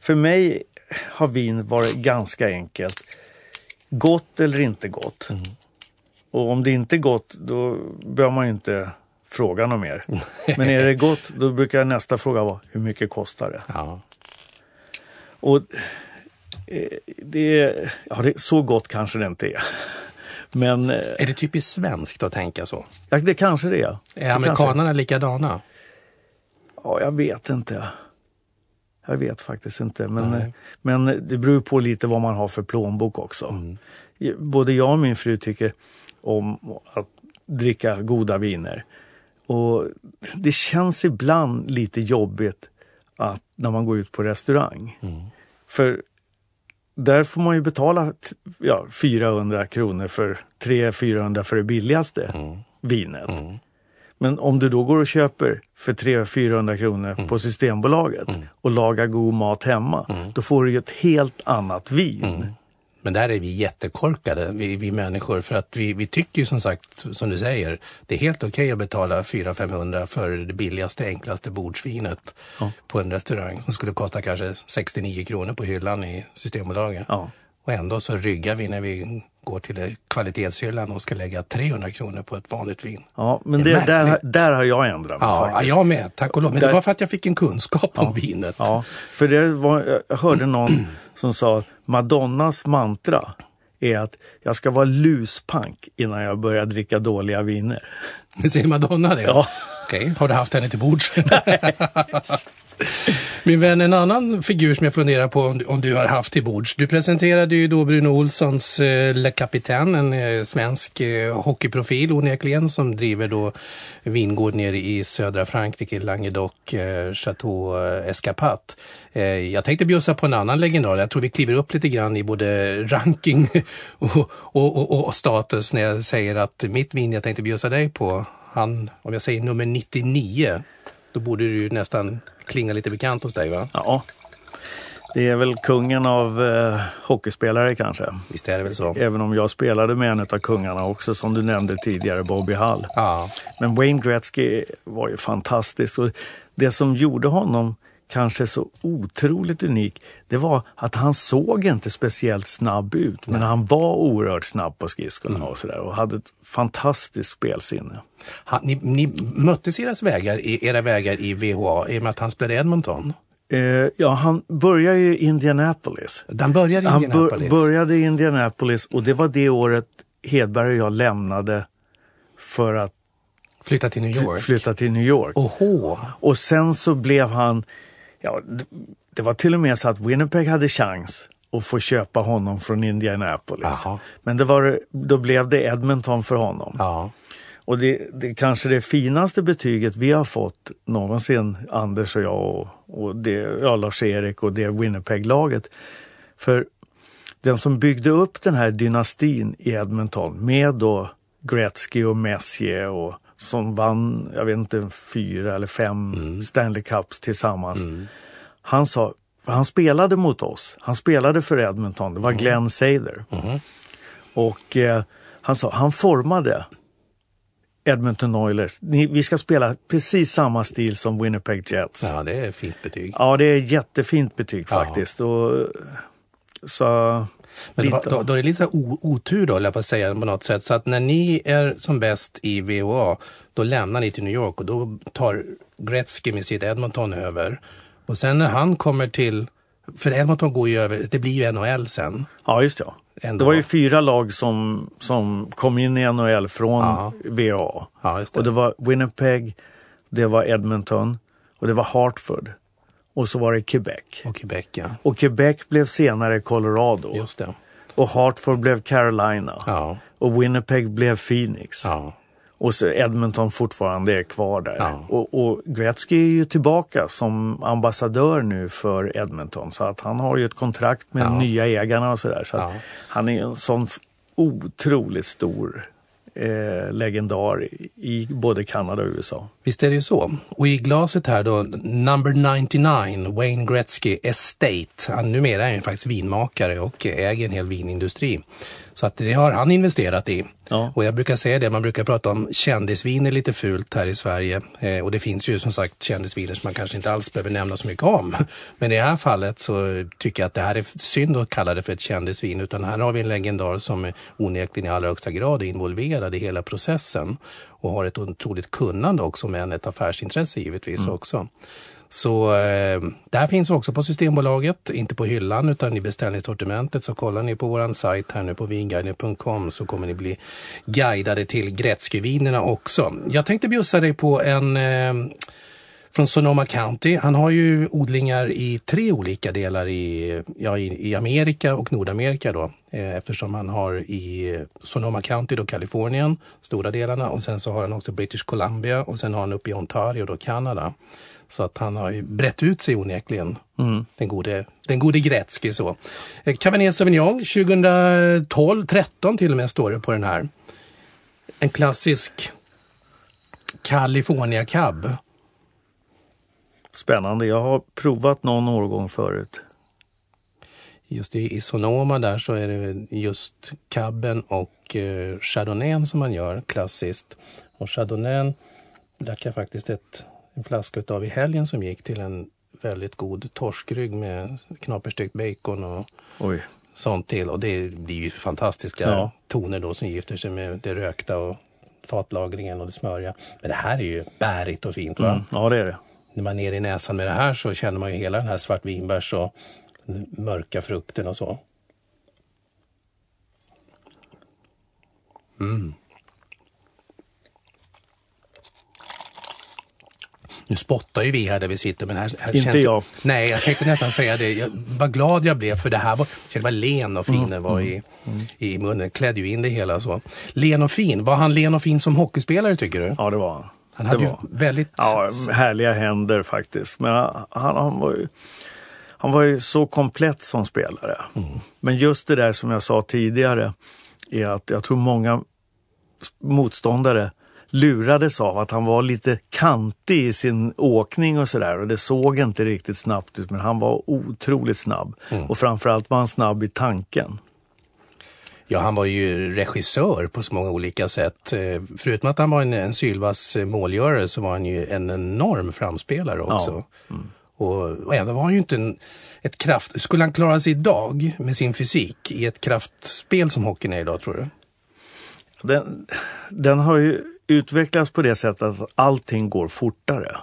för mig har vin varit ganska enkelt. Gott eller inte gott. Och om det inte är gott, då behöver man ju inte fråga något mer. [LAUGHS] Men är det gott, då brukar nästa fråga vara, hur mycket kostar det? Ja. Och det, är- ja, det, så gott kanske det inte är. Men eh, Är det typiskt svenskt att tänka så? ja, det kanske det är. Är Det kanske- amerikanerna likadana? Ja, jag vet inte. Jag vet faktiskt inte. Men, Nej. men det beror på lite vad man har för plånbok också. Mm. Både jag och min fru tycker om att dricka goda viner. Och det känns ibland lite jobbigt att när man går ut på restaurang. Mm. För där får man ju betala ja, 400 kronor för 300-400 för det billigaste Mm. vinet. Men om du då går och köper för 300-400 kronor Mm. på Systembolaget och lagar god mat hemma, Mm. då får du ju ett helt annat vin. Men där är vi jättekorkade, vi, vi människor, för att vi, vi tycker ju som sagt, som du säger, det är helt okej att betala 400-500 för det billigaste, enklaste bordsvinet på en restaurang som skulle kosta kanske 69 kronor på hyllan i Systembolaget. Ja. Och ändå så ryggar vi när vi går till kvalitetshyllan och ska lägga 300 kronor på ett vanligt vin. Ja, men Det det, där, där har jag ändrat mig Ja, faktiskt. jag med, tack och lov. Men det Där- var för att jag fick en kunskap om vinet. Ja, för det var, jag hörde någon [CLEARS THROAT] som sa att Madonnas mantra är att jag ska vara luspank innan jag börjar dricka dåliga viner. Säger Madonna det? Ja. Okej, har du haft henne till bords? [LAUGHS] Min vän, en annan figur som jag funderar på om, du- om du har haft till bords. Du presenterade ju då Bruno Olssons eh, Le Capitaine, en eh, svensk eh, hockeyprofil onekligen, som driver då vingård nere i södra Frankrike, Languedoc, eh, Chateau eh, Escapat. Eh, jag tänkte bjussa på en annan legendar. Jag tror vi kliver upp lite grann i både ranking [LAUGHS] och, och, och, och status när jag säger att mitt vin jag tänkte bjussa dig på, han, om jag säger nummer 99, då borde det ju nästan klinga lite bekant hos dig va? Ja, det är väl kungen av eh, hockeyspelare kanske. Visst är det väl så? Även om jag spelade med en av kungarna också, som du nämnde tidigare, Bobby Hull. Ja. Men Wayne Gretzky var ju fantastisk. Och det som gjorde honom kanske så otroligt unik, det var att han såg inte speciellt snabb ut, men han var oerhört snabb på skridskorna och sådär och hade ett fantastiskt spelsinne. Han, ni, ni möttes eras vägar, era vägar i VHA i och med att han spelade Edmonton. Eh, ja, han började ju i Indianapolis. Den började Han Indianapolis. bör, började i Indianapolis och det var det året Hedberg och jag lämnade för att Flyttade till New York. flytta till New York. Oho. Och sen så blev han, ja, det var till och med så att Winnipeg hade chans att få köpa honom från Indianapolis. Jaha. Men det var, då blev det Edmonton för honom. Ja. Och det, det kanske det finaste betyget vi har fått någonsin, Anders och jag och, och det, ja, Lars-Erik och det Winnipeg-laget. För den som byggde upp den här dynastin i Edmonton med då Gretzky och Messier och som vann, jag vet inte, fyra eller fem Stanley Cups tillsammans. Han sa, för han spelade mot oss, han spelade för Edmonton, det var Glenn Sather. Och eh, han sa, han formade Edmonton Oilers. Ni, vi ska spela precis samma stil som Winnipeg Jets. Ja, ja, det är fint betyg. det är jättefint betyg Ja. faktiskt. Och, så, Men då, då, då är det lite o, otur då, jag på säga på något sätt. Så att när ni är som bäst i VHA, då lämnar ni till New York och då tar Gretzky med sitt Edmonton över. Och sen när han kommer till, för Edmonton går ju över, det blir ju NHL sen. ja, just det. Ändå. Det var ju fyra lag som, som kom in i NHL från Ja. VA. Ja, det. Och det var Winnipeg, det var Edmonton och det var Hartford. Och så var det Quebec. Och Quebec, ja. Och Quebec blev senare Colorado. Just det. Och Hartford blev Carolina. Ja. Och Winnipeg blev Phoenix. Ja. Och så Edmonton fortfarande är kvar där. Ja. Och, och Gretzky är ju tillbaka som ambassadör nu för Edmonton. Så att han har ju ett kontrakt med Ja. nya ägarna och sådär. Så att Ja. han är en sån otroligt stor eh, legendar i, både Kanada och USA. Visst är det ju så. Och i glaset här då, number 99, Wayne Gretzky Estate. Han, numera är han ju faktiskt vinmakare och äger en hel vinindustri. Så att det har han investerat i. Ja. Och jag brukar säga det, man brukar prata om kändisviner lite fult här i Sverige. Eh, och det finns ju som sagt kändisviner som man kanske inte alls behöver nämna så mycket om. [LAUGHS] Men i det här fallet så tycker jag att det här är synd att kalla det för ett kändisvin. Utan här har vi en legendar som onekligen i allra högsta grad är involverad i hela processen. Och har ett otroligt kunnande också, men ett affärsintresse givetvis Mm. också. Så eh, det här finns också på Systembolaget, inte på hyllan utan i beställningssortimentet. Så kollar ni på våran sajt här nu på vinguiden.com så kommer ni bli guidade till Gretzkyvinerna också. Jag tänkte bjussa dig på en eh, från Sonoma County. Han har ju odlingar i tre olika delar i, ja, i, Amerika och Nordamerika då. Eh, eftersom han har i Sonoma County då Kalifornien, stora delarna och sen så har han också British Columbia och sen har han uppe i Ontario då Kanada. Så att han har ju brett ut sig onekligen. Den gode, den gode Gretzky så. Eh, Cabernet Sauvignon 2012, 13 till och med står det på den här. En klassisk California Cab. Spännande. Jag har provat någon årgång förut. Just i, i Sonoma där så är det just Cabben och eh, Chardonnayn som man gör klassiskt. Och Chardonnayn drack jag faktiskt ett, en flaska utav i helgen som gick till en väldigt god torskrygg med knaperstekt bacon och Oj. sånt till. Och det blir ju fantastiska Ja. toner då som gifter sig med det rökta och fatlagringen och det smöriga. Men det här är ju bärigt och fint va? Mm. Ja, det är det. när man är ner i näsan med det här så känner man ju hela den här svartvinbärs och mörka frukten och så. Mm. Nu spottar ju vi här där vi sitter men här, här Inte känns det- jag. Nej, jag tänkte nästan säga det. Jag, vad glad jag blev för det här var, det var len och fin Mm. var i, i munnen. Klädde ju in det hela så. Len och fin, var han len och fin som hockeyspelare tycker du? Ja, det var han. Han hade det ju väldigt... Ja, härliga händer faktiskt. Men han, han, var ju, han var ju så komplett som spelare. Men just det där som jag sa tidigare är att jag tror många motståndare lurades av att han var lite kantig i sin åkning och sådär och det såg inte riktigt snabbt ut men han var otroligt snabb. Och framförallt var han snabb i tanken. Ja, han var ju regissör på så många olika sätt. Eh, Förutom att han var en, en sylvass eh, målgörare så var han ju en enorm framspelare också. Och, och ändå var han ju inte en, ett kraft... Skulle han klara sig idag med sin fysik i ett kraftspel som hockeyn är idag, tror du? Den, den har ju utvecklats på det sättet att allting går fortare.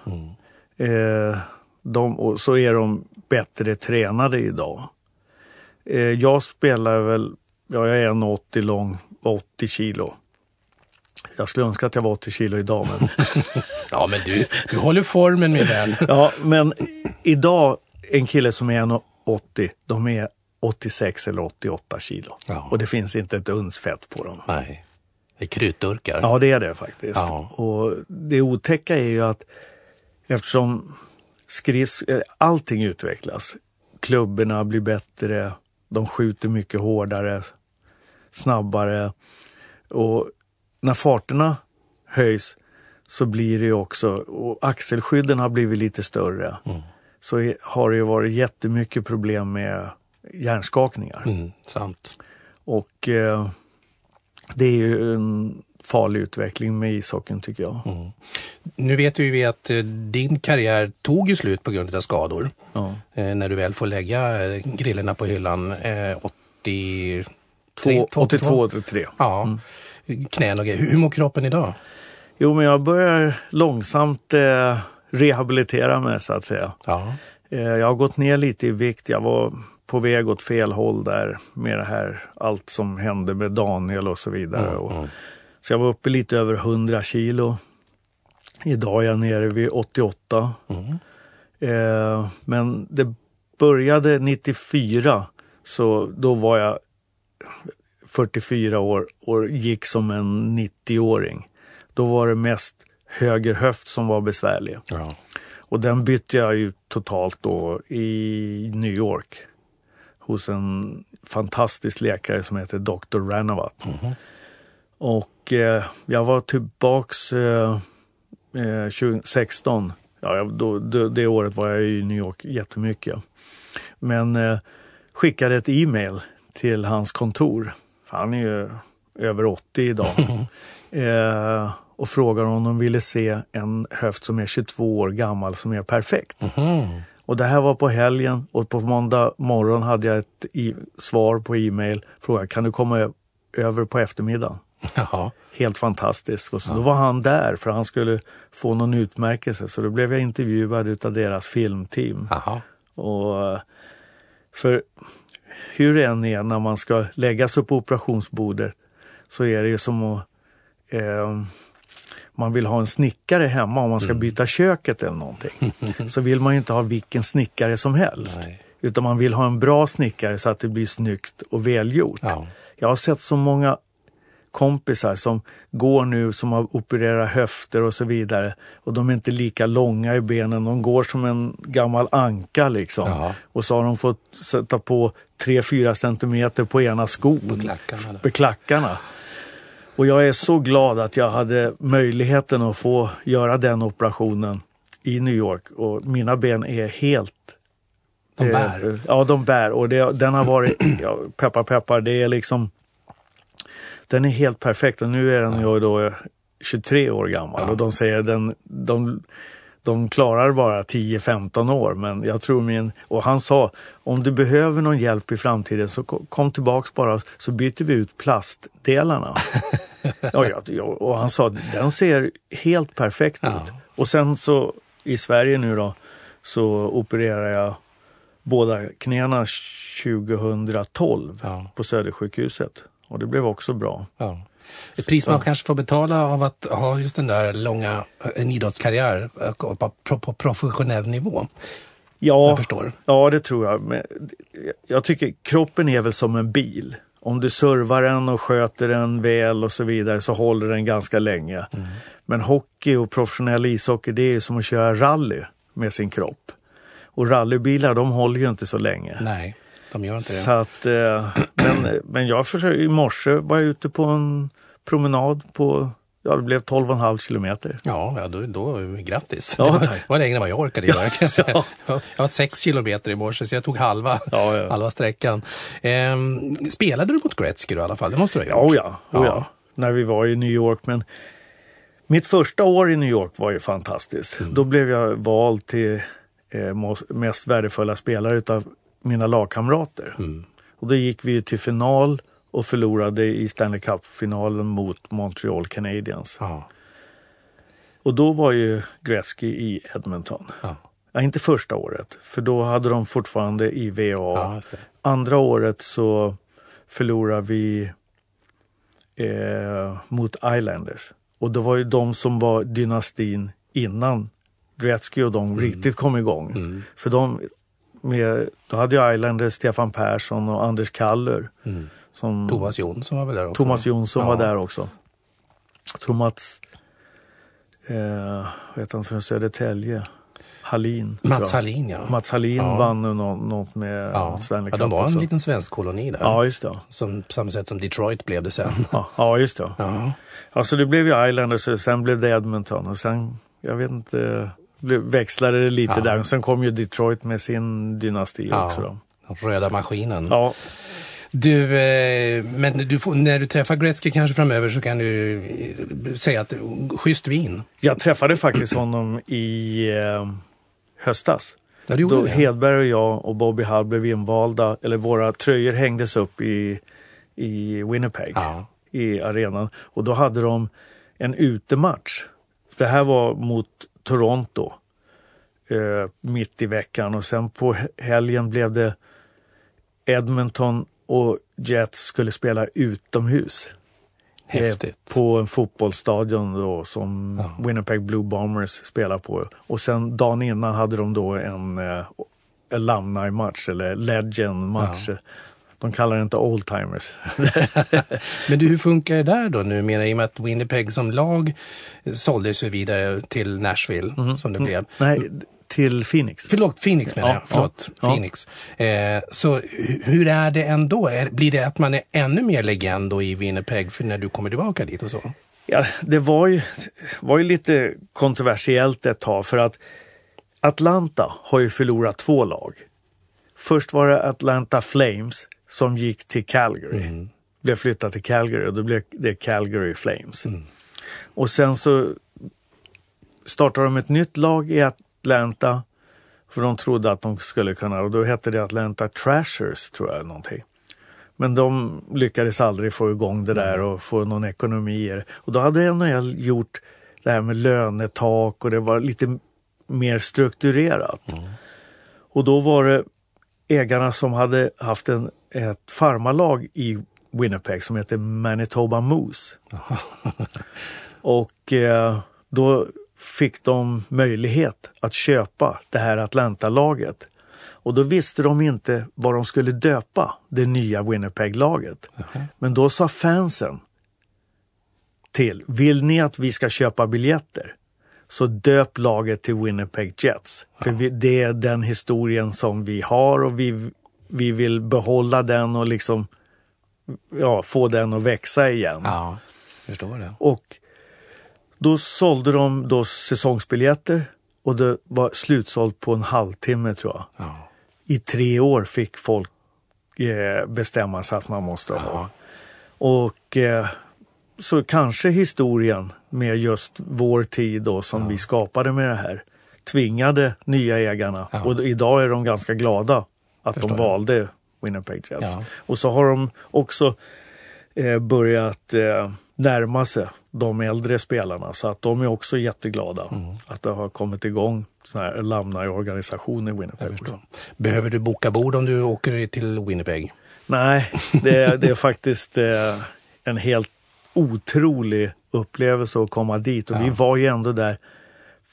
Eh, de, och så är de bättre tränade idag. Eh, jag spelar väl, ja, jag är 1,80 lång, 80 kilo. Jag skulle önska att jag var 80 kilo idag. Men, [LAUGHS] Ja, men du, du håller formen min vän. [LAUGHS] ja, men idag, en kille som är 1,80, de är 86 eller 88 kilo. Ja. Och det finns inte ett uns fett på dem. Nej, det är krutdurkar. Ja, det är det faktiskt. Ja. Och det otäcka är ju att eftersom skris, eh, allting utvecklas, klubborna blir bättre, de skjuter mycket hårdare, snabbare och när farterna höjs så blir det ju också, och axelskydden har blivit lite större, så är- har det ju varit jättemycket problem med hjärnskakningar. Mm, sant. Och eh, det är ju en farlig utveckling med ishockeyn tycker jag. Nu vet ju vi att eh, din karriär tog ju slut på grund av skador. Ja. Eh, när du väl får lägga eh, grillorna på hyllan. Eh, 83, Två- 82, 83. Ja, knän och grejer. Hur, hur mår kroppen idag? Jo, men jag börjar långsamt eh, rehabilitera mig så att säga. Ja. Eh, jag har gått ner lite i vikt. Jag var på väg åt fel håll där med det här, allt som hände med Daniel och så vidare. Och, Så jag var uppe lite över 100 kilo. Idag är jag nere vid 88. Eh, men det började 94, så då var jag 44 år och gick som en 90-åring. Då var det mest höger höft som var besvärlig. ja. Och den bytte jag ut totalt då i New York hos en fantastisk läkare som heter Dr. Ranawat. Och eh, jag var tillbaks eh, eh, 2016. Ja, jag- då, då, det året var jag i New York jättemycket. Men eh, skickade ett e-mail till hans kontor. han är ju över 80 idag. [LAUGHS] eh, och frågade om de ville se en höft som är 22 år gammal som är perfekt. Och det här var på helgen och på måndag morgon hade jag ett i- svar på e-mail. Frågade kan du komma över på eftermiddagen? Jaha. Helt fantastiskt. Och så då var han där för han skulle få någon utmärkelse. Så då blev jag intervjuad utav deras filmteam. Jaha. Och för hur det än är när man ska lägga sig på operationsbordet så är det ju som att eh, man vill ha en snickare hemma om man ska byta köket eller någonting. [LAUGHS] Så vill man ju inte ha vilken snickare som helst. Nej. Utan man vill ha en bra snickare så att det blir snyggt och välgjort. Ja. Jag har sett så många kompisar som går nu som har opererat höfter och så vidare. Och de är inte lika långa i benen. De går som en gammal anka liksom. Ja. Och så har de fått sätta på 3-4 centimeter på ena skon. På klackarna. På klackarna. Och jag är så glad att jag hade möjligheten att få göra den operationen i New York. Och mina ben är helt De Eh, bär. Ja, de bär. Och det, den har varit, [CLEARS THROAT] ja, peppar peppar, det är liksom Den är helt perfekt och nu är den ju då 23 år gammal och de säger den, de, de klarar bara 10-15 år men jag tror min, och han sa om du behöver någon hjälp i framtiden så ko- kom tillbaks bara så byter vi ut plastdelarna. [LAUGHS] ja, ja, ja, och han sa den ser helt perfekt Ja. ut. Och sen så i Sverige nu då så opererar jag båda knäna 2012 Ja. på Södersjukhuset. Och det blev också bra. Ja. Ett pris man kanske får betala av att ha just den där långa en idrottskarriär eh, på, på, professionell nivå. Ja, Jag förstår. Ja, det tror jag. Men jag tycker kroppen är väl som en bil. Om du servar den och sköter den väl och så vidare så håller den ganska länge. Mm. Men hockey och professionell ishockey det är som att köra rally med sin kropp. Och rallybilar de håller ju inte så länge. Nej, de gör inte Så det. att, eh, [CLEARS THROAT] men, men jag försökte, i morse var jag ute på en promenad på, ja det blev 12,5 kilometer. Ja, ja då, då grattis. Ja, det, var, det var längre än vad jag orkade göra kan jag säga. [LAUGHS] Jag jag var sex kilometer i morse så jag tog halva, Ja, ja. halva sträckan. Ehm, spelade du mot Gretzky då i alla fall? Det måste du ha Ja, gjort? ja, oh, ja. När vi var i New York. Men mitt första år i New York var ju fantastiskt. Då blev jag vald till eh, mest värdefulla spelare utav mina lagkamrater. Och då gick vi till final och förlorade i Stanley Cup-finalen mot Montreal Canadiens. Ja. Och då var ju Gretzky i Edmonton. Ja. Ja, inte första året, för då hade de fortfarande i VA. Andra året så förlorade vi eh, mot Islanders. Och det var ju de som var dynastin innan Gretzky och de Mm. riktigt kom igång. För de, med, då hade ju Islanders Stefan Persson och Anders Kaller. Som, Thomas Jonsson var väl där också? Thomas Jonsson Ja. var där också. Jag tror Mats, eh, vad heter han från Södertälje? Hallin. Mats. Hallin, ja. Mats Hallin Ja. vann nu nå- något med Ja. Stanley ja, de var en liten svensk koloni där. Ja, just det. Som, på samma sätt som Detroit blev det sen. Ja, ja just det. Ja. Alltså det blev ju Islanders och sen blev det Edmonton och sen, jag vet inte, växlade det lite Ja. där. Och sen kom ju Detroit med sin dynasti också. Då. Röda maskinen. Ja, Du, eh, men du får, när du träffar Gretzky kanske framöver så kan du eh, säga att schysst vin. jag träffade faktiskt honom i eh, höstas. Ja, Då det. Hedberg och jag och Bobby Hall blev invalda, eller våra tröjor hängdes upp i, i Winnipeg, Ja. i arenan. Och då hade de en utematch. Det här var mot Toronto eh, mitt i veckan och sen på helgen blev det Edmonton och Jets skulle spela utomhus. Eh, Häftigt. På en fotbollsstadion då som Ja. Winnipeg Blue Bombers spelar på. Och sen dagen innan hade de då en eh, alumni-match eller legend-match. De kallar det inte oldtimers. [LAUGHS] Men du, hur funkar det där då numera i och med att Winnipeg som lag såldes ju vidare till Nashville Mhm. som det blev. Nej, till Phoenix. Förlåt, Phoenix menar Ja, jag. Förlåt, ja. Phoenix. Eh, så hu- hur är det ändå? Är, blir det att man är ännu mer legend då i Winnipeg för när du kommer tillbaka dit och så? Ja, det var ju, var ju lite kontroversiellt ett tag för att Atlanta har ju förlorat två lag. Först var det Atlanta Flames som gick till Calgary. blev flyttat till Calgary och då blev det Calgary Flames. Och sen så startade de ett nytt lag i Atlanta för de trodde att de skulle kunna, och då hette det Atlanta Trashers tror jag någonting. Men de lyckades aldrig få igång det där och få någon ekonomi i det. Och då hade NHL gjort det här med lönetak och det var lite mer strukturerat. Och då var det ägarna som hade haft en, ett farmarlag i Winnipeg som heter Manitoba Moose. [LAUGHS] och eh, då fick de möjlighet att köpa det här Atlanta-laget. Och då visste de inte vad de skulle döpa det nya Winnipeg-laget. Men då sa fansen till, vill ni att vi ska köpa biljetter? Så döp laget till Winnipeg Jets. För vi, det är den historien som vi har och vi, vi vill behålla den och liksom ja, få den att växa igen. Ja, förstår det. Och då sålde de då säsongsbiljetter och det var slutsålt på en halvtimme tror jag. Ja. I tre år fick folk eh, bestämma sig att man måste ha. Och eh, så kanske historien med just vår tid då som vi skapade med det här tvingade nya ägarna Ja. och idag är de ganska glada att Förstår de valde Winnipeg Jets. Ja. Och så har de också eh, börjat eh, närma sig de äldre spelarna så att de är också jätteglada Mm. att det har kommit igång sån här alumni-organisation i Winnipeg. Behöver du boka bord om du åker till Winnipeg? Nej, [LAUGHS] det, är- det är faktiskt eh, en helt otrolig upplevelse att komma dit. Och vi var ju ändå där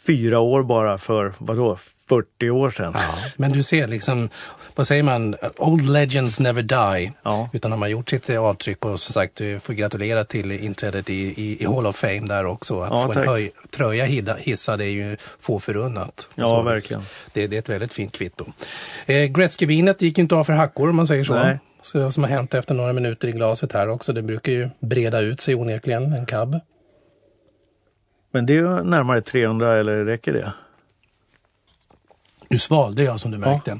fyra år bara för, vadå, 40 år sedan. Ja. Men du ser liksom, vad säger man, old legends never die. Ja. Utan de har gjort sitt avtryck och som sagt, du får gratulera till inträdet i, i, i Hall of Fame där också. Att Ja, få en tack. höj, tröja hissad är ju få förunnat. Ja, Så verkligen. Det, det är ett väldigt fint kvitto. Eh, Gretzky-vinet gick inte av för hackor om man säger så. Nej. Så som har hänt efter några minuter i glaset här också. Det brukar ju breda ut sig onekligen, en cab. Men det är ju närmare 300, eller räcker det? Nu svalde jag som du märkte. Ja,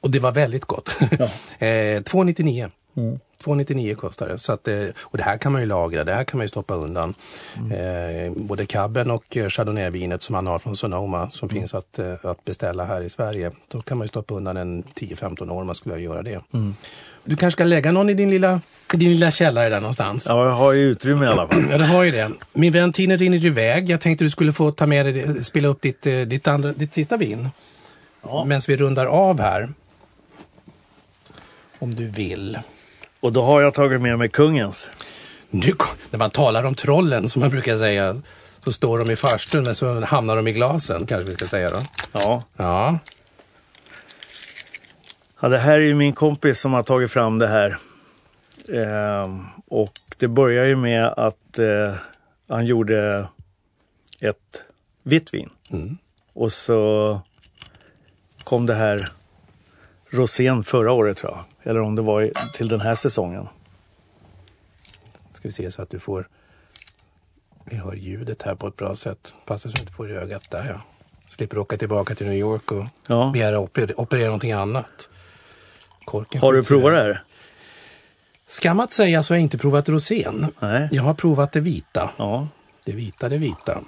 Och det var väldigt gott. [LAUGHS] eh, 299. 299 kostar det. Så att, eh, och det här kan man ju lagra, det här kan man ju stoppa undan. Eh, både cabben och eh, chardonnayvinet som man har från Sonoma som finns att, eh, att beställa här i Sverige. Då kan man ju stoppa undan en 10-15 år om man skulle göra det. Du kanske ska lägga någon i din lilla, din lilla källare där någonstans. ja, jag har ju utrymme i alla fall. Ja, det har ju det. Min vän, tiden rinner iväg. Jag tänkte du skulle få ta med dig, spela upp ditt, eh, ditt, andra, ditt sista vin. Ja. Medan vi rundar av här. Om du vill. Och då har jag tagit med mig kungens. Nu, när man talar om trollen, som man brukar säga, så står de i farstun men så hamnar de i glasen, kanske vi ska säga då. Ja. Ja, Ja, det här är ju min kompis som har tagit fram det här. Ehm, och det börjar ju med att eh, han gjorde ett vitt vin. Och så kom det här rosén förra året tror jag. Eller om det var i- till den här säsongen. ska vi se så att du får... Vi hör ljudet här på ett bra sätt. Fast så att du inte får i ögat där ja. Slipper åka tillbaka till New York och Ja. begära oper, operera någonting annat. Korken Har du provat det här? Skam att säga så har jag inte provat rosén. Nej. Jag har provat det vita. Ja. Det vita, det vita.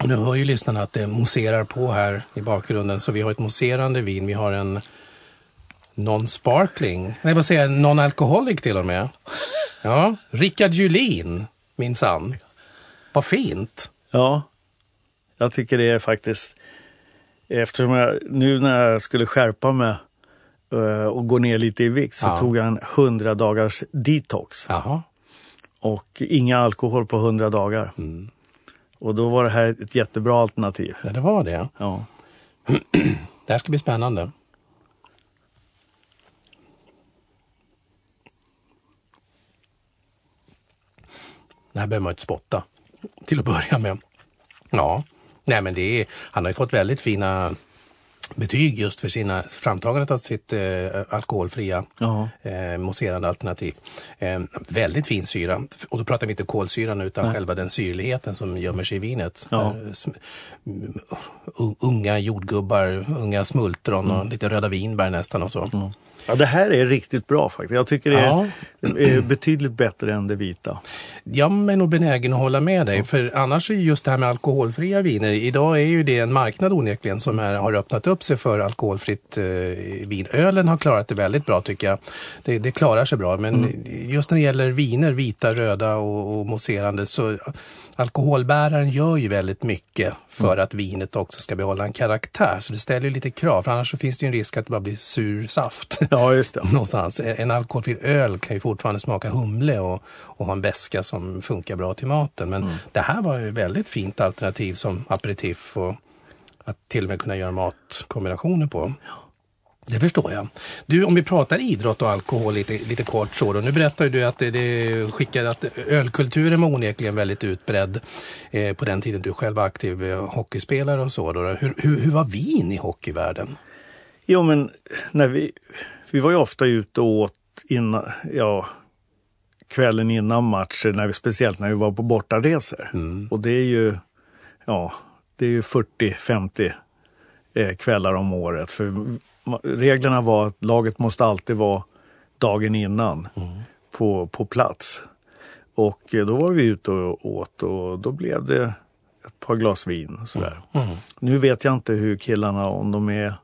Och nu hör ju lyssnarna att det moserar på här i bakgrunden. Så vi har ett moserande vin. Vi har en non-sparkling. Nej, vad säger jag? Non-alcoholic till och med. Ja, Rickard Julin, minsann. Vad fint. Ja, jag tycker det är faktiskt... Eftersom jag nu när jag skulle skärpa mig och gå ner lite i vikt så Ja. tog jag en 100 dagars detox Jaha. och och inga alkohol på 100 dagar. Mm. Och då var det här ett jättebra alternativ. Ja, det var det. Ja. [CLEARS THROAT] Det här ska bli spännande. Det här behöver man inte spotta till att börja med. Ja, nej men det är, han har ju fått väldigt fina betyg just för sina framtagandet av sitt eh, alkoholfria Ja. eh, mousserande alternativ. Eh, väldigt fin syra. Och då pratar vi inte kolsyran utan själva den syrligheten som gömmer sig i vinet. Ja. Eh, mm, unga jordgubbar, unga smultron och lite röda vinbär nästan och så. Ja, det här är riktigt bra faktiskt. Jag tycker det är, Ja. betydligt bättre än det vita. Jag är nog benägen att hålla med dig, för annars är just det här med alkoholfria viner, idag är ju det en marknad onekligen som är, har öppnat upp sig för alkoholfritt eh, vin. Ölen har klarat det väldigt bra tycker jag. Det, det klarar sig bra, men just när det gäller viner, vita, röda och, och mousserande, så alkoholbäraren gör ju väldigt mycket för att vinet också ska behålla en karaktär. Så det ställer ju lite krav, för annars så finns det ju en risk att det bara blir sur saft. [LAUGHS] Ja, just det. [LAUGHS] någonstans. En alkoholfri öl kan ju fortfarande smaka humle och, och ha en beska som funkar bra till maten. Men det här var ju ett väldigt fint alternativ som aperitif och att till och med kunna göra matkombinationer på. Det förstår jag. Du, om vi pratar idrott och alkohol lite, lite kort så då. Nu berättar du att det, det skickade att ölkulturen var onekligen väldigt utbredd eh, på den tiden du själv var aktiv eh, hockeyspelare och så. Då. Hur, hur, hur var vin i hockeyvärlden? Jo, men när vi, vi var ju ofta ute och åt innan, ja, kvällen innan matcher, när vi, speciellt när vi var på bortaresor. Och det är ju, ja, det är ju 40-50 eh, kvällar om året. För reglerna var att laget måste alltid vara dagen innan på, på plats. Och eh, då var vi ute och åt och då blev det ett par glas vin. Och sådär. Nu vet jag inte hur killarna, om de är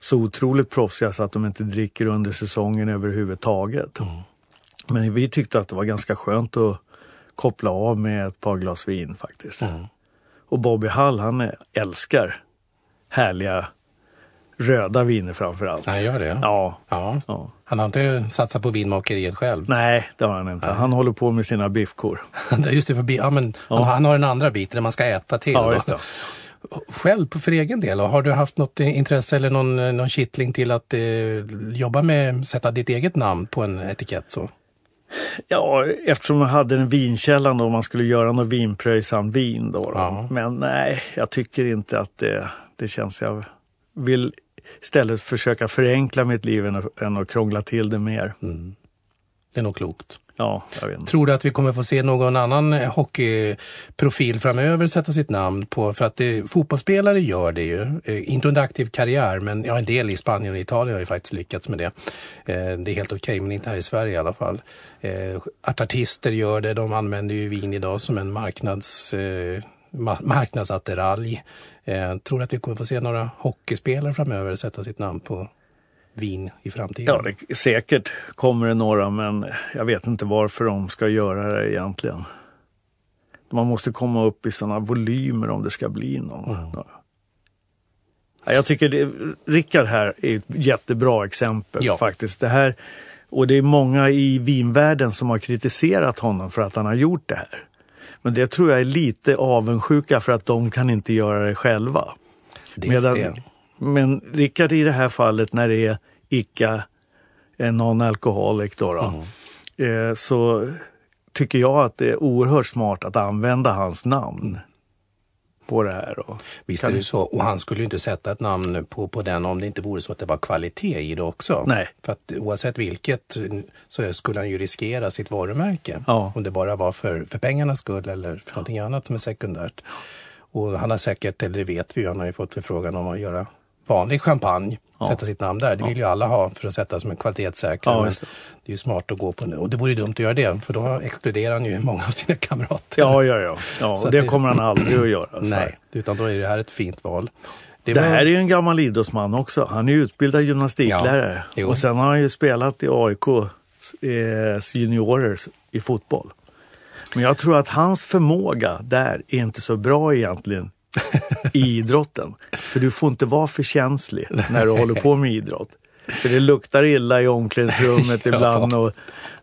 så otroligt proffsiga så att de inte dricker under säsongen överhuvudtaget. Men vi tyckte att det var ganska skönt att koppla av med ett par glas vin faktiskt. Och Bobby Hall han älskar härliga röda viner framför allt. Han gör det? Ja. ja. ja. Han har inte satsat på vinmakeriet själv? Nej, det har han inte. Han håller på med sina biffkor. [LAUGHS] Just det, för, ja, men, han har den andra biten där man ska äta till. Ja, just det. Själv för egen del, har du haft något intresse eller någon, någon kittling till att eh, jobba med, sätta ditt eget namn på en etikett? Så? Ja, eftersom jag hade en vinkälla då, man skulle göra något vinpröjsam vin då. då. Ja. Men nej, jag tycker inte att det, det känns... Jag vill istället försöka förenkla mitt liv än att, än att krångla till det mer. Det är nog klokt. Ja. Tror du att vi kommer få se någon annan eh, hockeyprofil framöver sätta sitt namn på? För att det, fotbollsspelare gör det ju. Eh, inte under aktiv karriär, men ja, en del i Spanien och Italien har ju faktiskt lyckats med det. Eh, det är helt okej, men inte här i Sverige i alla fall. Eh, att artister gör det, de använder ju vin idag som en marknads, eh, ma- marknadsattiralj. Eh, tror du att vi kommer få se några hockeyspelare framöver sätta sitt namn på vin i framtiden? Ja, det, säkert kommer det några, men jag vet inte varför de ska göra det egentligen. Man måste komma upp i sådana volymer om det ska bli någon. Ja, Jag tycker det, Rickard här är ett jättebra exempel Ja. faktiskt. Det här, och det är många i vinvärlden som har kritiserat honom för att han har gjort det här. Men det tror jag är lite avundsjuka för att de kan inte göra det själva. Dels det. Men Rickard i det här fallet när det är icke en non-alcoholic då, då eh, så tycker jag att det är oerhört smart att använda hans namn på det här. Och Visst är det så. Och han skulle ju inte sätta ett namn på, på den om det inte vore så att det var kvalitet i det också. Nej. För att oavsett vilket så skulle han ju riskera sitt varumärke. Ja. Om det bara var för, för pengarnas skull eller för någonting annat som är sekundärt. Och han har säkert, eller det vet vi ju, han har ju fått förfrågan om att göra vanlig champagne, sätta sitt namn där. Det vill ju alla ha för att sätta som en kvalitetssäkrare. Ja, det. det är ju smart att gå på det. Och det vore dumt att göra det, för då exkluderar han ju många av sina kamrater. Ja, ja, ja. ja Så det det- kommer han aldrig att göra. Nej, utan då är det här ett fint val. Det var- här är ju en gammal idrottsman också. Han är utbildad gymnastiklärare. Ja, och sen har han ju spelat i AIK eh, juniorer i fotboll. Men jag tror att hans förmåga där är inte så bra egentligen i [LAUGHS] idrotten. För du får inte vara för känslig när du håller på med idrott. För det luktar illa i omklädningsrummet [LAUGHS] ibland och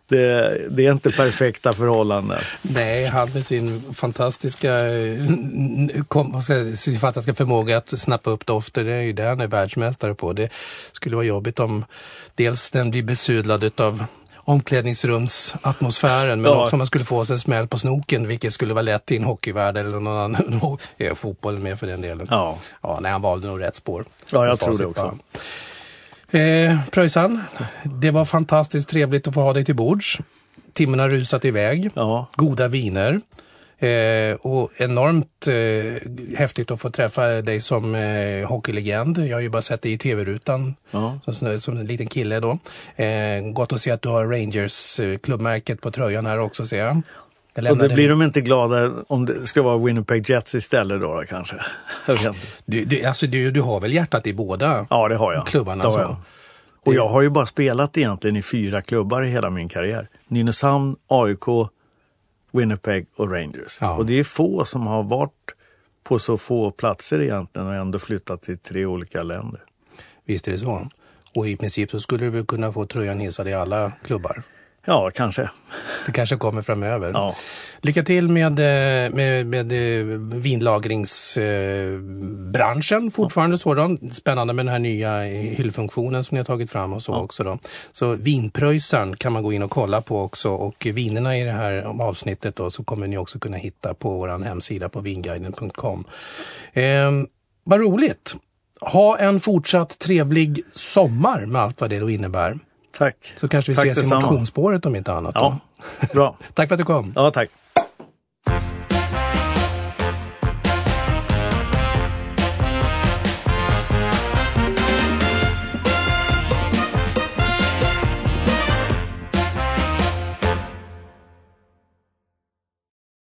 det, det är inte perfekta förhållanden. Nej, han med sin fantastiska, eh, kom, sin fantastiska förmåga att snappa upp dofter, det är ju det han är världsmästare på. Det skulle vara jobbigt om dels den blir besudlad av omklädningsrumsatmosfären men Ja. också om man skulle få sig en smäll på snoken vilket skulle vara lätt i en hockeyvärld eller någon annan [LAUGHS] ja, fotboll med för den delen. Ja. ja nej, han valde nog rätt spår. Ja, jag tror det också. ja. Eh, Pröjsan, det var fantastiskt trevligt att få ha dig till bords. Timmen har rusat iväg. Ja. Goda viner. Eh, och enormt eh, häftigt att få träffa dig som eh, hockeylegend. Jag har ju bara sett dig i tv-rutan Ja. som, som en liten kille då. Eh, gott att se att du har Rangers eh, på tröjan här också ser jag. jag Och det blir de inte glada om det ska vara Winnipeg Jets istället då, då kanske. [LAUGHS] Du, du, alltså, du, du har väl hjärtat i båda Ja, det har jag. klubbarna? Det har så. jag. Och jag har ju bara spelat egentligen i fyra klubbar i hela min karriär. Nynäshamn, AIK, Winnipeg och Rangers. Ja. Och det är få som har varit på så få platser egentligen och ändå flyttat till tre olika länder. Visst är det så. Och i princip så skulle du väl kunna få tröjan hissad i alla klubbar. Ja, kanske. Det kanske kommer framöver. Ja. Lycka till med, eh, med, med eh, vinlagringsbranschen fortfarande. Så då. Spännande med den här nya hyllfunktionen som ni har tagit fram och så också. Då. Så vinpröjsaren kan man gå in och kolla på också och vinerna i det här avsnittet då, så kommer ni också kunna hitta på vår hemsida på vinguiden.com. Eh, vad roligt! Ha en fortsatt trevlig sommar med allt vad det då innebär. Tack. Så kanske vi tack ses detsamma. i motionsspåret om inte annat. Ja, då. bra. [LAUGHS] tack för att du kom. Ja, tack.